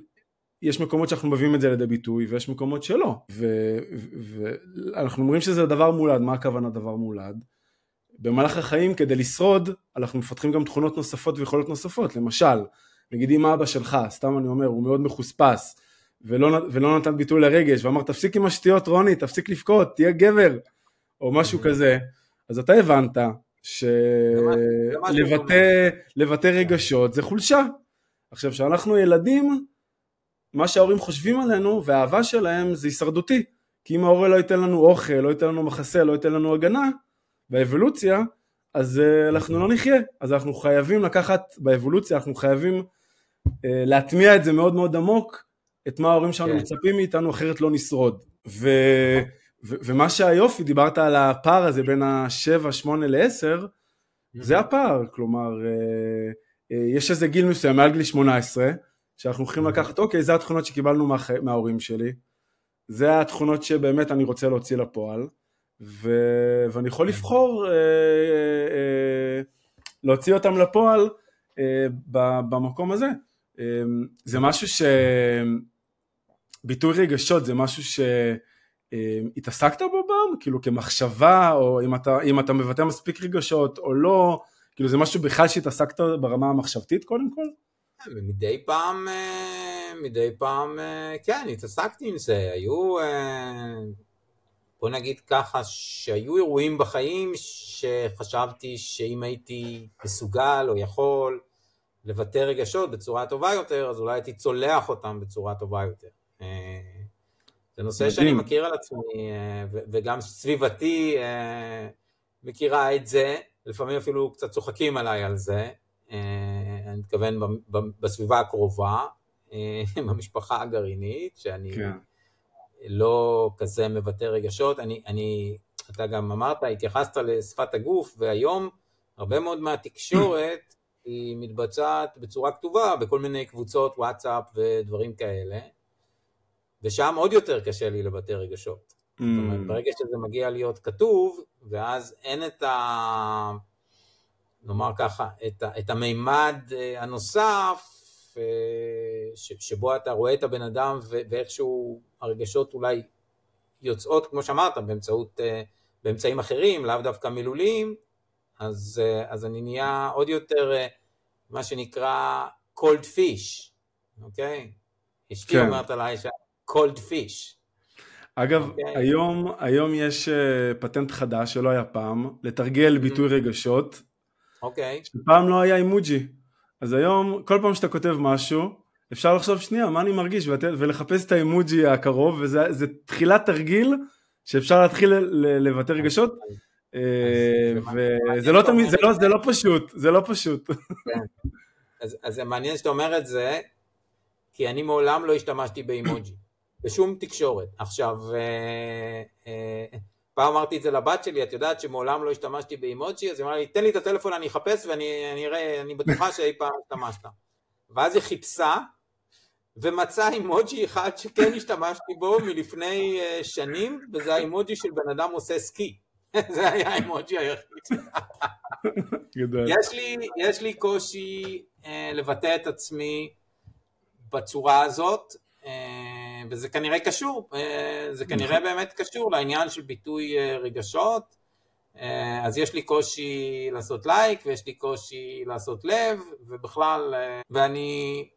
Speaker 1: יש מקומות שאנחנו מביאים את זה לידי ביטוי ויש מקומות שלא. ואנחנו אומרים שזה דבר מולד, מה הכוונה דבר מולד? במהלך החיים כדי לשרוד אנחנו מפתחים גם תכונות נוספות ויכולות נוספות, למשל, נגיד אם אבא שלך, סתם אני אומר, הוא מאוד מחוספס ולא, ולא נתן ביטוי לרגש ואמר תפסיק עם השטויות רוני, תפסיק לבכות, תהיה גבר או משהו כזה, אז אתה הבנת שלבטא רגשות זה חולשה. עכשיו, כשאנחנו ילדים, מה שההורים חושבים עלינו והאהבה שלהם זה הישרדותי. כי אם ההורה לא ייתן לנו אוכל, לא ייתן לנו מחסה, לא ייתן לנו הגנה, באבולוציה, אז uh, אנחנו לא נחיה. אז אנחנו חייבים לקחת, באבולוציה אנחנו חייבים uh, להטמיע את זה מאוד מאוד עמוק, את מה ההורים שלנו כן. מצפים מאיתנו, אחרת לא נשרוד. ו... ומה שהיופי, דיברת על הפער הזה בין ה-7, 8 ל-10, זה הפער, כלומר, אה, אה, יש איזה גיל מסוים, מעל גיל 18, שאנחנו הולכים לקחת, אוקיי, זה התכונות שקיבלנו מה, מההורים שלי, זה התכונות שבאמת אני רוצה להוציא לפועל, ו, ואני יכול לבחור אה, אה, להוציא אותם לפועל אה, במקום הזה. אה, זה משהו ש... ביטוי רגשות זה משהו ש... אמ, התעסקת בו פעם? כאילו כמחשבה, או אם אתה, אם אתה מבטא מספיק רגשות או לא, כאילו זה משהו בכלל שהתעסקת ברמה המחשבתית קודם כל?
Speaker 2: כן, מדי פעם, אה, מדי פעם, אה, כן, התעסקתי עם זה, היו, אה, בוא נגיד ככה, שהיו אירועים בחיים שחשבתי שאם הייתי מסוגל או יכול לבטא רגשות בצורה טובה יותר, אז אולי הייתי צולח אותם בצורה טובה יותר. זה נושא מדהים. שאני מכיר על עצמי, אה, וגם סביבתי אה, מכירה את זה, לפעמים אפילו קצת צוחקים עליי על זה. אני מתכוון בסביבה הקרובה, במשפחה הגרעינית, שאני כן. לא כזה מבטא רגשות. אני, אני, אתה גם אמרת, התייחסת לשפת הגוף, והיום הרבה מאוד מהתקשורת היא מתבצעת בצורה כתובה בכל מיני קבוצות וואטסאפ ודברים כאלה, ושם עוד יותר קשה לי לבטא רגשות. Mm. זאת אומרת, ברגע שזה מגיע להיות כתוב, ואז אין את ה... נאמר ככה, את, ה, את המימד אה, הנוסף, אה, ש, שבו אתה רואה את הבן אדם ואיכשהו הרגשות אולי יוצאות, כמו שאמרת, באמצעות, אה, באמצעים אחרים, לאו דווקא מילוליים, אז, אז אני נהיה עוד יותר מה שנקרא cold fish, אוקיי? אשתי כן. אומרת עליי ש... cold fish.
Speaker 1: אגב, okay. אוקיי? היום, היום יש uh, פטנט חדש שלא היה פעם, לתרגל mm-hmm. ביטוי רגשות.
Speaker 2: אוקיי. Okay.
Speaker 1: שפעם לא היה אימוג'י. אז היום, כל פעם שאתה כותב משהו, אפשר לחשוב שנייה, מה אני מרגיש. ולחפש את האימוג'י הקרוב, וזה תחילת תרגיל שאפשר להתחיל לבטא רגשות. אה, וזה לא תמיד, זה לא, זה לא פשוט, זה לא פשוט. כן.
Speaker 2: אז זה מעניין שאתה אומר את זה, כי אני מעולם לא השתמשתי באימוג'י, בשום תקשורת. עכשיו, אה, אה, פעם אמרתי את זה לבת שלי, את יודעת שמעולם לא השתמשתי באימוג'י, אז היא אמרה לי, תן לי את הטלפון, אני אחפש ואני אראה, אני בטוחה שאי פעם השתמשת. ואז היא חיפשה, ומצאה אימוג'י אחד שכן השתמשתי בו מלפני שנים, וזה האימוג'י של בן אדם עושה סקי. זה היה האימוג'י היחיד. יש, לי, יש לי קושי אה, לבטא את עצמי בצורה הזאת, אה, וזה כנראה קשור, אה, זה כנראה נכון. באמת קשור לעניין של ביטוי אה, רגשות, אה, אז יש לי קושי לעשות לייק, ויש לי קושי לעשות לב, ובכלל, אה, ואני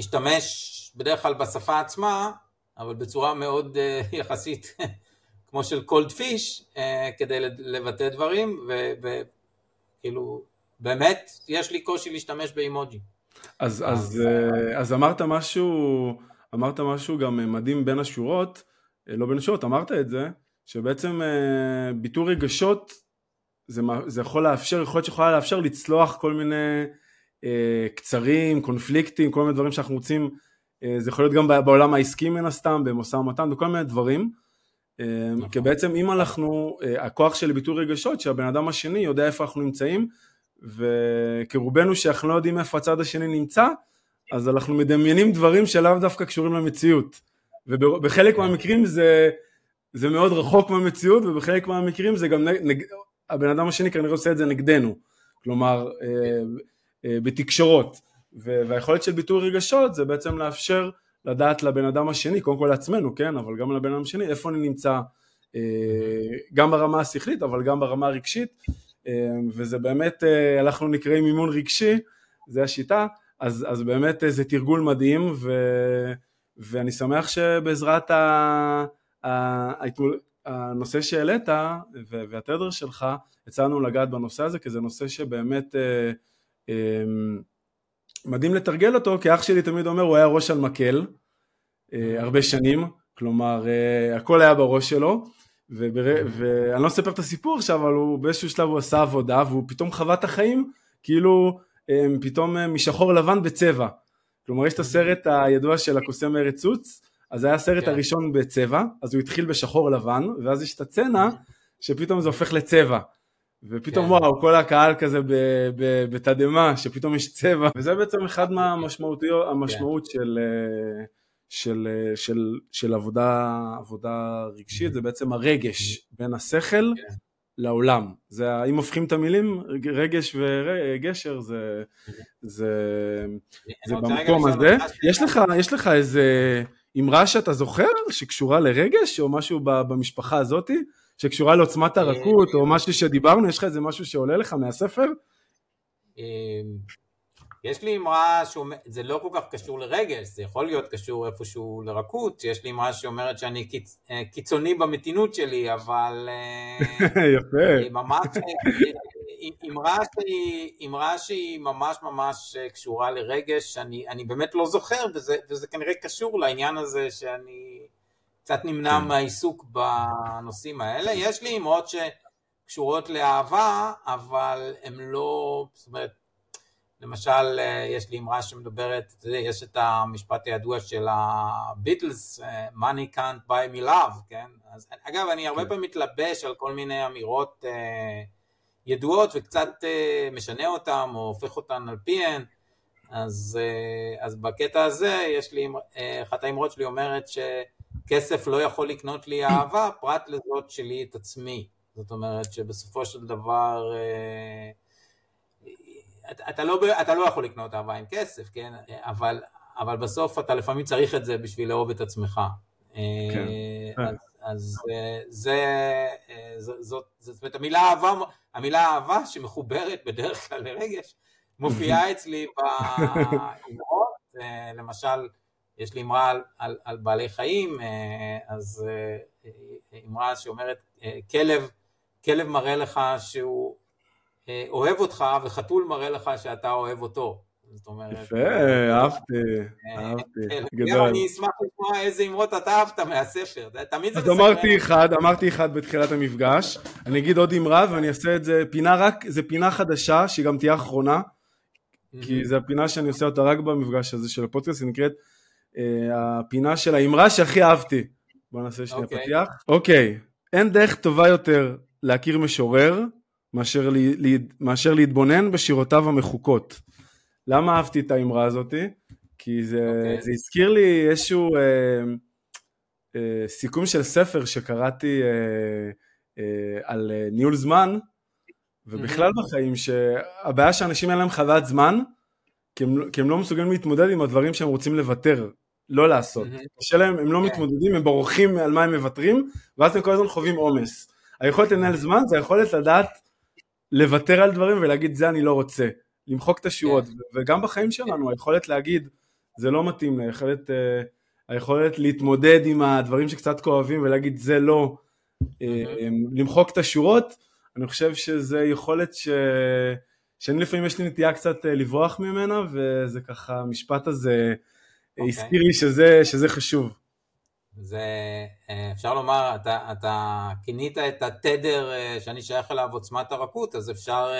Speaker 2: אשתמש בדרך כלל בשפה עצמה, אבל בצורה מאוד אה, יחסית כמו של קולד פיש, אה, כדי לבטא דברים, וכאילו, באמת, יש לי קושי להשתמש באימוג'י.
Speaker 1: אז, אז, אה, אז אמרת משהו, אמרת משהו גם מדהים בין השורות, אה, לא בין השורות, אמרת את זה, שבעצם ביטוי רגשות, זה, זה יכול לאפשר, יכול להיות שיכולה לאפשר לצלוח כל מיני אה, קצרים, קונפליקטים, כל מיני דברים שאנחנו רוצים, אה, זה יכול להיות גם בעולם העסקי מן הסתם, במשא ומתן, וכל מיני דברים. אמ, נכון. כי בעצם אם אנחנו, אה, הכוח של ביטוי רגשות, שהבן אדם השני יודע איפה אנחנו נמצאים, וכרובנו שאנחנו לא יודעים איפה הצד השני נמצא, אז אנחנו מדמיינים דברים שלאו דווקא קשורים למציאות. ובחלק כן. מהמקרים זה, זה מאוד רחוק מהמציאות, ובחלק מהמקרים זה גם, נג, הבן אדם השני כנראה עושה את זה נגדנו. כלומר, אה, אה, בתקשורות. והיכולת של ביטוי רגשות זה בעצם לאפשר לדעת לבן אדם השני, קודם כל לעצמנו, כן, אבל גם לבן אדם השני, איפה אני נמצא, אה, גם ברמה השכלית, אבל גם ברמה הרגשית, וזה באמת, אנחנו נקראים מימון רגשי, זה השיטה, אז, אז באמת זה תרגול מדהים, ו, ואני שמח שבעזרת ה, ה, הנושא שהעלית והתדר שלך, הצענו לגעת בנושא הזה, כי זה נושא שבאמת מדהים לתרגל אותו, כי אח שלי תמיד אומר, הוא היה ראש על מקל, אה, הרבה שנים, כלומר אה, הכל היה בראש שלו, ובר... ואני לא אספר את הסיפור עכשיו, אבל הוא באיזשהו שלב הוא עשה עבודה, והוא פתאום חווה את החיים, כאילו אה, פתאום משחור לבן בצבע. כלומר יש את הסרט הידוע של הקוסם ארץ צוץ, אז היה הסרט כן. הראשון בצבע, אז הוא התחיל בשחור לבן, ואז יש את הצצנה שפתאום זה הופך לצבע. ופתאום כן. וואו, כל הקהל כזה בתדהמה, שפתאום יש צבע, וזה בעצם אחד מהמשמעות כן. של, אה, של, אה, של, של עבודה, עבודה רגשית, זה בעצם הרגש בין השכל כן. לעולם. זה, אם הופכים את המילים, רגש וגשר, זה, זה, זה במקום הזה. יש לך, יש לך איזה אמרה שאתה זוכר, שקשורה לרגש, או משהו במשפחה הזאתי? שקשורה לעוצמת הרכות, או משהו שדיברנו, יש לך איזה משהו שעולה לך מהספר?
Speaker 2: יש לי אמרה, זה לא כל כך קשור לרגש, זה יכול להיות קשור איפשהו לרכות, יש לי אמרה שאומרת שאני קיצ, אה, קיצוני במתינות שלי, אבל...
Speaker 1: אה, יפה.
Speaker 2: ממש, אמרה שהיא, אמרה שהיא ממש ממש קשורה לרגש, אני, אני באמת לא זוכר, וזה, וזה כנראה קשור לעניין הזה שאני... קצת נמנע כן. מהעיסוק בנושאים האלה. יש לי אמרות שקשורות לאהבה, אבל הן לא, זאת אומרת, למשל, יש לי אמרה שמדברת, יש את המשפט הידוע של הביטלס, money can't buy me love, כן? אז, אגב, אני הרבה כן. פעמים מתלבש על כל מיני אמירות ידועות וקצת משנה אותן או הופך אותן על פיהן. אז, אה, אז בקטע הזה יש לי, אה, אחת האמרות שלי אומרת שכסף לא יכול לקנות לי אהבה פרט לזאת שלי את עצמי. זאת אומרת שבסופו של דבר אה, אתה לא, אתה לא יכול לקנות אהבה עם כסף, כן? אבל, אבל בסוף אתה לפעמים צריך את זה בשביל לאהוב את עצמך. כן. אז, אז זה, זאת, זאת אומרת המילה אהבה, המילה אהבה שמחוברת בדרך כלל לרגש, מופיעה אצלי באמרות, אה, למשל, יש לי אמרה על, על, על בעלי חיים, אה, אז אה, אמרה שאומרת, כלב, כלב מראה לך שהוא אוהב אותך, וחתול מראה לך שאתה אוהב אותו.
Speaker 1: זאת אומרת... יפה, אהבתי, אהבתי,
Speaker 2: גדול. אני אשמח לשמוע איזה אמרות אתה אהבת מהספר, תמיד זה
Speaker 1: אז אמרתי אחד, אמרתי אחד בתחילת המפגש, אני אגיד עוד אמרה ואני אעשה את זה, פינה רק, זה פינה חדשה שהיא גם תהיה אחרונה, כי זו הפינה שאני עושה אותה רק במפגש הזה של הפודקאסט, היא נקראת אה, הפינה של האמרה שהכי אהבתי. בוא נעשה שנייה. אוקיי. פתיח. אוקיי. אין דרך טובה יותר להכיר משורר מאשר, לי, לי, מאשר להתבונן בשירותיו המחוקות. למה אהבתי את האמרה הזאתי? כי זה, okay. אוקיי. זה הזכיר לי איזשהו אה, אה, סיכום של ספר שקראתי אה, אה, על אה, ניהול זמן, ובכלל בחיים, שהבעיה שאנשים אין להם חוות זמן, כי הם, כי הם לא מסוגלים להתמודד עם הדברים שהם רוצים לוותר, לא לעשות. קשה להם, הם לא כן. מתמודדים, הם בורחים על מה הם מוותרים, ואז הם כל הזמן חווים עומס. היכולת לנהל זמן זה היכולת לדעת לוותר על דברים ולהגיד זה אני לא רוצה, למחוק את השורות, כן. וגם בחיים שלנו היכולת להגיד זה לא מתאים, היכולת, אה, היכולת להתמודד עם הדברים שקצת כואבים ולהגיד זה לא, אה, למחוק את השורות, אני חושב שזה יכולת ש... שאני לפעמים יש לי נטייה קצת אה, לברוח ממנה, וזה ככה, המשפט הזה okay. אוקיי. הזכיר לי שזה, שזה חשוב.
Speaker 2: זה, אה, אפשר לומר, אתה, אתה כינית את התדר אה, שאני שייך אליו עוצמת הרכות, אז אפשר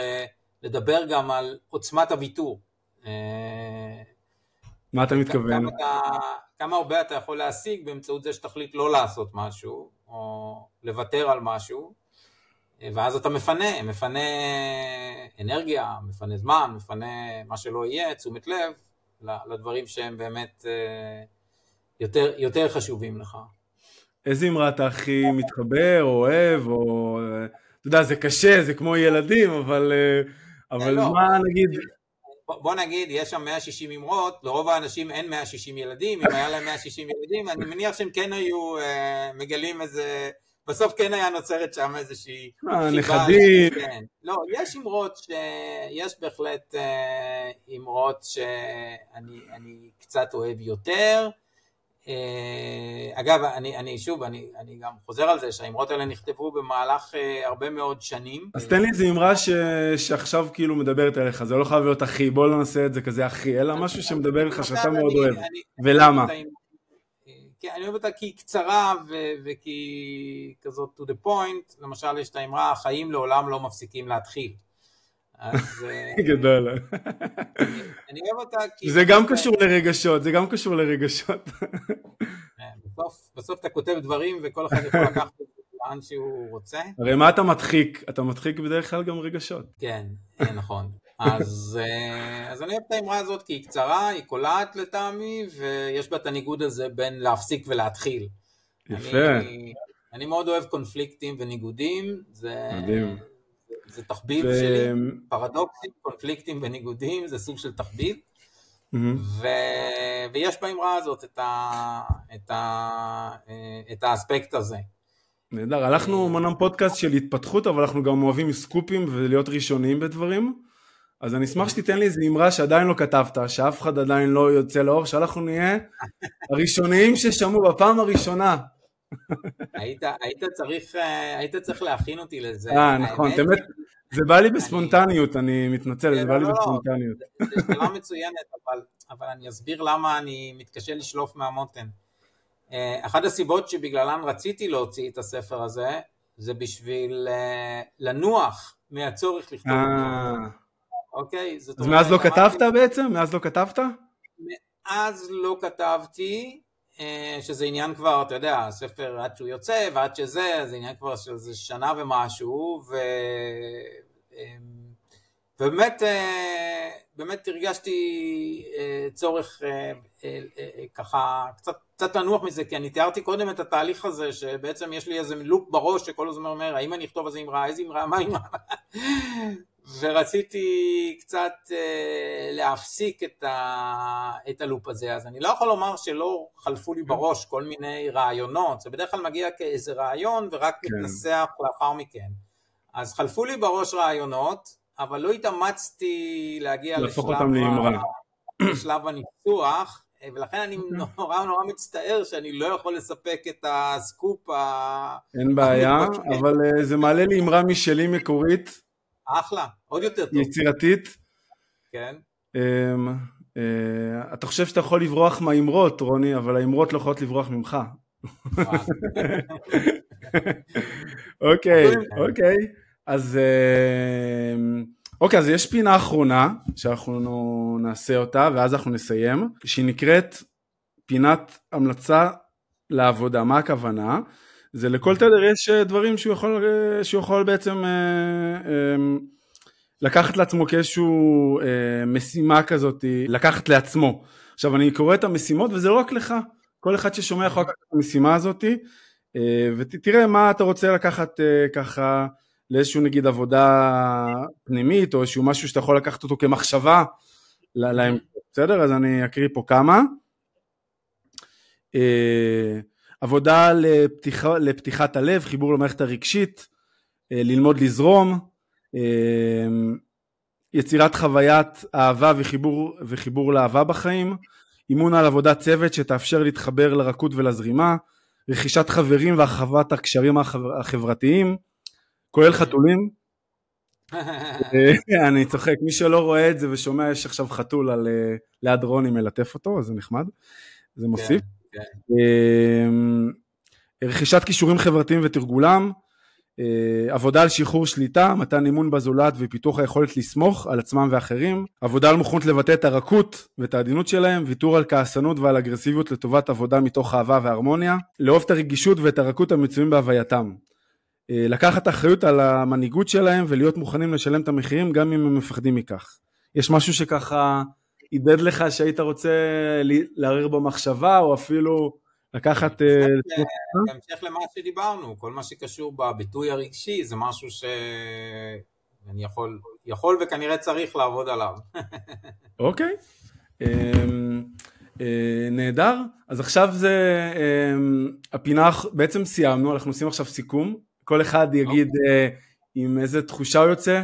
Speaker 2: לדבר גם על עוצמת הוויתור.
Speaker 1: מה אתה מתכוון?
Speaker 2: כמה, אתה, כמה הרבה אתה יכול להשיג באמצעות זה שתחליט לא לעשות משהו, או לוותר על משהו, ואז אתה מפנה, מפנה אנרגיה, מפנה זמן, מפנה מה שלא יהיה, תשומת לב, לדברים שהם באמת אה, יותר, יותר חשובים לך.
Speaker 1: איזה אמרה אתה הכי מתחבר, או אוהב, או... אתה יודע, זה קשה, זה כמו ילדים, אבל, אה, אבל לא, מה נגיד...
Speaker 2: בוא נגיד, יש שם 160 אמרות, לרוב האנשים אין 160 ילדים, אם היה להם 160 ילדים, אני מניח שהם כן היו אה, מגלים איזה... בסוף כן היה נוצרת שם איזושהי...
Speaker 1: אה, נכדים.
Speaker 2: כן. לא, יש אמרות ש... יש בהחלט אה, אמרות שאני קצת אוהב יותר. אה, אגב, אני, אני שוב, אני, אני גם חוזר על זה שהאמרות האלה נכתבו במהלך הרבה מאוד שנים.
Speaker 1: אז תן לי איזה אמרה ש... שעכשיו כאילו מדברת עליך, זה לא חייב להיות אחי, בוא לא נעשה את זה כזה אחי, אלא משהו שמדבר לך שאתה מאוד אוהב, ולמה?
Speaker 2: כי אני אוהב אותה כי היא קצרה ו- וכי כזאת to the point, למשל יש את האמרה, החיים לעולם לא מפסיקים להתחיל.
Speaker 1: אז... אה, גדול.
Speaker 2: אני אוהב אותה כי...
Speaker 1: זה גם קשור לרגשות, זה גם קשור לרגשות.
Speaker 2: כן, בסוף, אתה כותב דברים וכל אחד יכול לקחת את זה לאן שהוא רוצה.
Speaker 1: הרי מה אתה מדחיק? אתה מדחיק בדרך כלל גם רגשות.
Speaker 2: כן, אה, נכון. אז, אה, אז אני אוהב את האמרה הזאת כי היא קצרה, היא קולעת לטעמי, ויש בה את הניגוד הזה בין להפסיק ולהתחיל.
Speaker 1: יפה.
Speaker 2: אני, אני מאוד אוהב קונפליקטים וניגודים, זה, מדהים. זה, תחביב ו... שלי, פרדוקסים, קונפליקטים וניגודים, זה סוג של תחביב. Mm-hmm. ו... ויש באמרה הזאת את, ה... את, ה... את האספקט הזה.
Speaker 1: נהדר, אנחנו אמנם פודקאסט של התפתחות, אבל אנחנו גם אוהבים סקופים ולהיות ראשוניים בדברים. אז אני אשמח שתיתן לי איזו אמרה שעדיין לא כתבת, שאף אחד עדיין לא יוצא לאור, שאנחנו נהיה הראשוניים ששמעו בפעם הראשונה.
Speaker 2: היית, היית, צריך, אה, היית צריך להכין אותי לזה.
Speaker 1: אה, נכון, באמת, זה בא לי בספונטניות, אני מתנצל, זה כן, בא לי לא, לא, בספונטניות.
Speaker 2: זו שאלה מצוינת, אבל, אבל אני אסביר למה אני מתקשה לשלוף מהמותן. אה, אחת הסיבות שבגללן רציתי להוציא את הספר הזה, זה בשביל אה, לנוח מהצורך לכתוב אותו. אוקיי?
Speaker 1: אז מאז לא כתבת בעצם? מאז לא כתבת?
Speaker 2: מאז לא כתבתי, שזה עניין כבר, אתה יודע, הספר עד שהוא יוצא ועד שזה, זה עניין כבר של איזה שנה ומשהו, ו... אמ, ובאמת אה, באמת הרגשתי אה, צורך ככה קצת, קצת לנוח מזה, כי אני תיארתי קודם את התהליך הזה, שבעצם יש לי איזה לופ בראש שכל הזמן אומר, האם אני אכתוב איזה אמרה, איזה אמרה, מה אמרה, ורציתי קצת אה, להפסיק את, ה, את הלופ הזה, אז אני לא יכול לומר שלא חלפו לי בראש כל מיני רעיונות, זה בדרך כלל מגיע כאיזה רעיון ורק כן. מתנסח לאחר מכן. אז חלפו לי בראש רעיונות, אבל לא התאמצתי להגיע לשלב, לשלב הניסוח, ולכן אני אוקיי. נורא נורא מצטער שאני לא יכול לספק את הסקופ ה...
Speaker 1: אין בעיה, אבל אה, זה מעלה לי אמרה משלי מקורית,
Speaker 2: אחלה, עוד יותר טוב.
Speaker 1: יצירתית.
Speaker 2: כן.
Speaker 1: Um, uh, אתה חושב שאתה יכול לברוח מהאמרות, רוני, אבל האמרות לא יכולות לברוח ממך. אוקיי, אוקיי. אז uh, אוקיי, אז יש פינה אחרונה שאנחנו נעשה אותה ואז אנחנו נסיים, שהיא נקראת פינת המלצה לעבודה. מה הכוונה? זה לכל תדר יש אה, דברים שהוא יכול, אה, שהוא יכול בעצם אה, לקחת לעצמו כאיזושהי משימה כזאת, לקחת לעצמו. עכשיו אני קורא את המשימות וזה לא רק לך, כל אחד ששומע יכול לקחת את המשימה הזאת ותראה מה אתה רוצה לקחת ככה לאיזשהו נגיד עבודה פנימית או איזשהו משהו שאתה יכול לקחת אותו כמחשבה להם, בסדר? אז אני אקריא פה כמה. עבודה לפתיח, לפתיחת הלב, חיבור למערכת הרגשית, אה, ללמוד לזרום, אה, יצירת חוויית אהבה וחיבור, וחיבור לאהבה בחיים, אימון על עבודת צוות שתאפשר להתחבר לרכות ולזרימה, רכישת חברים והרחבת הקשרים החברתיים, כולל חתולים. אה, אני צוחק, מי שלא רואה את זה ושומע יש עכשיו חתול על ליד רוני מלטף אותו, אז זה נחמד, זה מוסיף. כן. כן. אמ, רכישת כישורים חברתיים ותרגולם, אה, עבודה על שחרור שליטה, מתן אימון בזולת ופיתוח היכולת לסמוך על עצמם ואחרים, עבודה על מוכנות לבטא את הרכות ואת העדינות שלהם, ויתור על כעסנות ועל אגרסיביות לטובת עבודה מתוך אהבה והרמוניה, לאהוב את הרגישות ואת הרכות המצויים בהווייתם. אה, לקחת אחריות על המנהיגות שלהם ולהיות מוכנים לשלם את המחירים גם אם הם מפחדים מכך. יש משהו שככה עידד לך שהיית רוצה לערער במחשבה, או אפילו לקחת...
Speaker 2: אה, בהמשך למה שדיברנו, כל מה שקשור בביטוי הרגשי זה משהו שאני יכול, יכול וכנראה צריך לעבוד עליו.
Speaker 1: אוקיי. אמ, אה, נהדר, אז עכשיו זה אמ, הפינה, בעצם סיימנו, אנחנו עושים עכשיו סיכום, כל אחד יגיד אוקיי. אה, עם איזה תחושה הוא יוצא,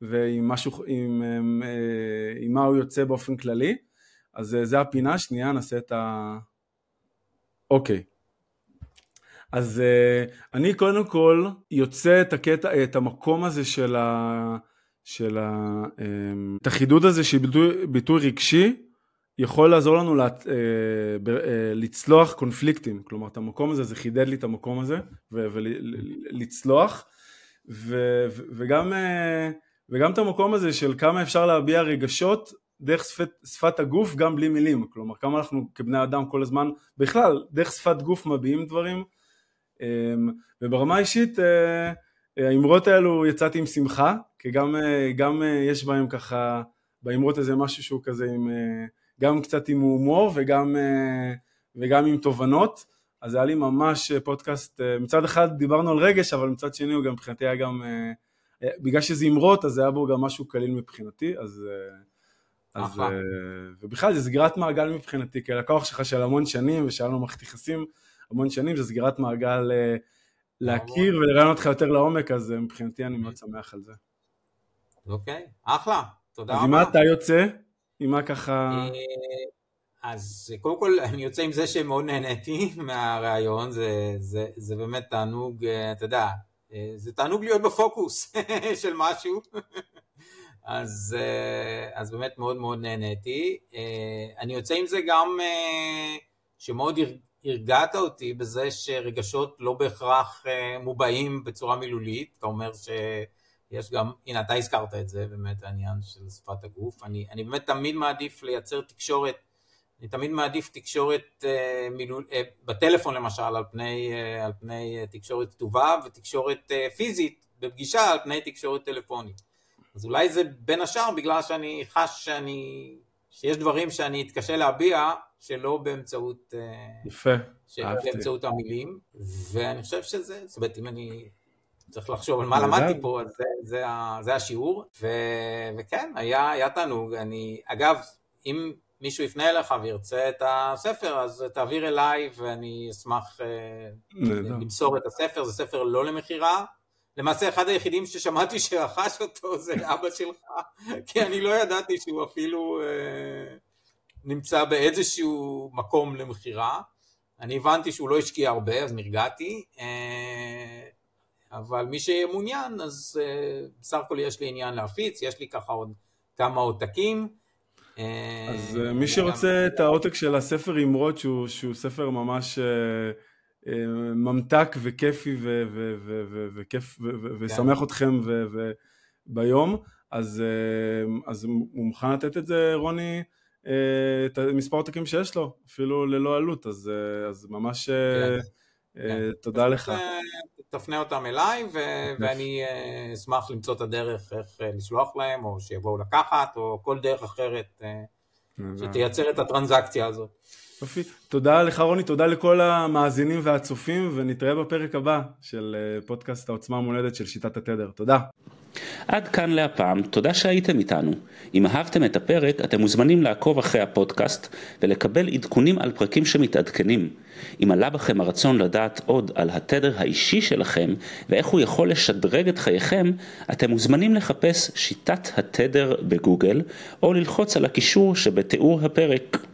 Speaker 1: ועם משהו, עם, עם, אה, עם מה הוא יוצא באופן כללי. אז אה, זה הפינה, שנייה נעשה את ה... אוקיי. אז uh, אני קודם כל יוצא את הקטע, את המקום הזה של, ה, של ה, את החידוד הזה של ביטוי, ביטוי רגשי, יכול לעזור לנו uh, לצלוח קונפליקטים, כלומר את המקום הזה, זה חידד לי את המקום הזה, ולצלוח, וגם uh, וגם את המקום הזה של כמה אפשר להביע רגשות דרך שפת, שפת הגוף גם בלי מילים, כלומר כמה אנחנו כבני אדם כל הזמן, בכלל דרך שפת גוף מביעים דברים. אמ, וברמה האישית אה, האמרות האלו יצאתי עם שמחה, כי גם, אה, גם אה, יש בהם ככה, באמרות הזה משהו שהוא כזה עם, גם קצת עם הומור וגם, וגם עם תובנות, אז היה לי ממש פודקאסט, מצד אחד דיברנו על רגש, אבל מצד שני הוא גם מבחינתי היה גם בגלל שזה אמרות, אז היה בו גם משהו קליל מבחינתי, אז... אה, אז, אה, ובכלל זה סגירת מעגל מבחינתי, כי הלקוח שלך של המון שנים ושהיה לנו מערכת יחסים המון שנים, זה סגירת מעגל אה, להכיר ולראיין אותך יותר לעומק, אז מבחינתי אני מאוד שמח על זה.
Speaker 2: אוקיי, אחלה, תודה רבה.
Speaker 1: אז עם מה אתה יוצא? עם מה ככה...
Speaker 2: אז קודם כל אני יוצא עם זה שמאוד נהניתי מהרעיון, זה, זה, זה באמת תענוג, אתה יודע, אה, זה תענוג להיות בפוקוס של משהו, אז, אה, אז באמת מאוד מאוד נהניתי. אה, אני יוצא עם זה גם שמאוד הרגעת אותי בזה שרגשות לא בהכרח מובעים בצורה מילולית, אתה אומר יש גם, הנה אתה הזכרת את זה, באמת העניין של שפת הגוף, אני, אני באמת תמיד מעדיף לייצר תקשורת, אני תמיד מעדיף תקשורת אה, מילול, אה, בטלפון למשל על פני, אה, על פני תקשורת כתובה ותקשורת פיזית בפגישה על פני תקשורת טלפונית. אז אולי זה בין השאר בגלל שאני חש שאני, שיש דברים שאני אתקשה להביע שלא באמצעות,
Speaker 1: יפה,
Speaker 2: שלא
Speaker 1: אהבתי.
Speaker 2: באמצעות המילים, ואני חושב שזה, זאת אומרת אם אני צריך לחשוב על מה למדתי פה, אז זה, זה, זה השיעור, ו, וכן, היה, היה תענוג, אני, אגב, אם מישהו יפנה אליך וירצה את הספר, אז תעביר אליי ואני אשמח אה. למסור את הספר, זה ספר לא למכירה. למעשה אחד היחידים ששמעתי שרכש אותו זה אבא שלך, כי אני לא ידעתי שהוא אפילו אה, נמצא באיזשהו מקום למכירה. אני הבנתי שהוא לא השקיע הרבה, אז נרגעתי, אה, אבל מי שמעוניין, אז אה, בסך הכל יש לי עניין להפיץ, יש לי ככה עוד כמה עותקים. אה,
Speaker 1: אז אה, מי שרוצה את העותק של הספר אמרות, שהוא, שהוא ספר ממש אה, אה, ממתק וכיפי ו- ו- ו- ו- וכיף ו- ו- וישמח אתכם ביום, אז, אה, אז הוא מוכן לתת את זה, רוני, אה, את מספר העותקים שיש לו, אפילו ללא עלות, אז, אה, אז ממש אה,
Speaker 2: כן.
Speaker 1: אה, תודה לך.
Speaker 2: אה, תפנה אותם אליי, ואני אה, אשמח למצוא את הדרך איך אה, לשלוח להם, או שיבואו לקחת, או כל דרך אחרת אה, שתייצר את הטרנזקציה הזאת.
Speaker 1: יופי. תודה לך רוני, תודה לכל המאזינים והצופים, ונתראה בפרק הבא של אה, פודקאסט העוצמה המולדת של שיטת התדר. תודה.
Speaker 3: עד כאן להפעם, תודה שהייתם איתנו. אם אהבתם את הפרק, אתם מוזמנים לעקוב אחרי הפודקאסט ולקבל עדכונים על פרקים שמתעדכנים. אם עלה בכם הרצון לדעת עוד על התדר האישי שלכם ואיך הוא יכול לשדרג את חייכם, אתם מוזמנים לחפש שיטת התדר בגוגל או ללחוץ על הקישור שבתיאור הפרק.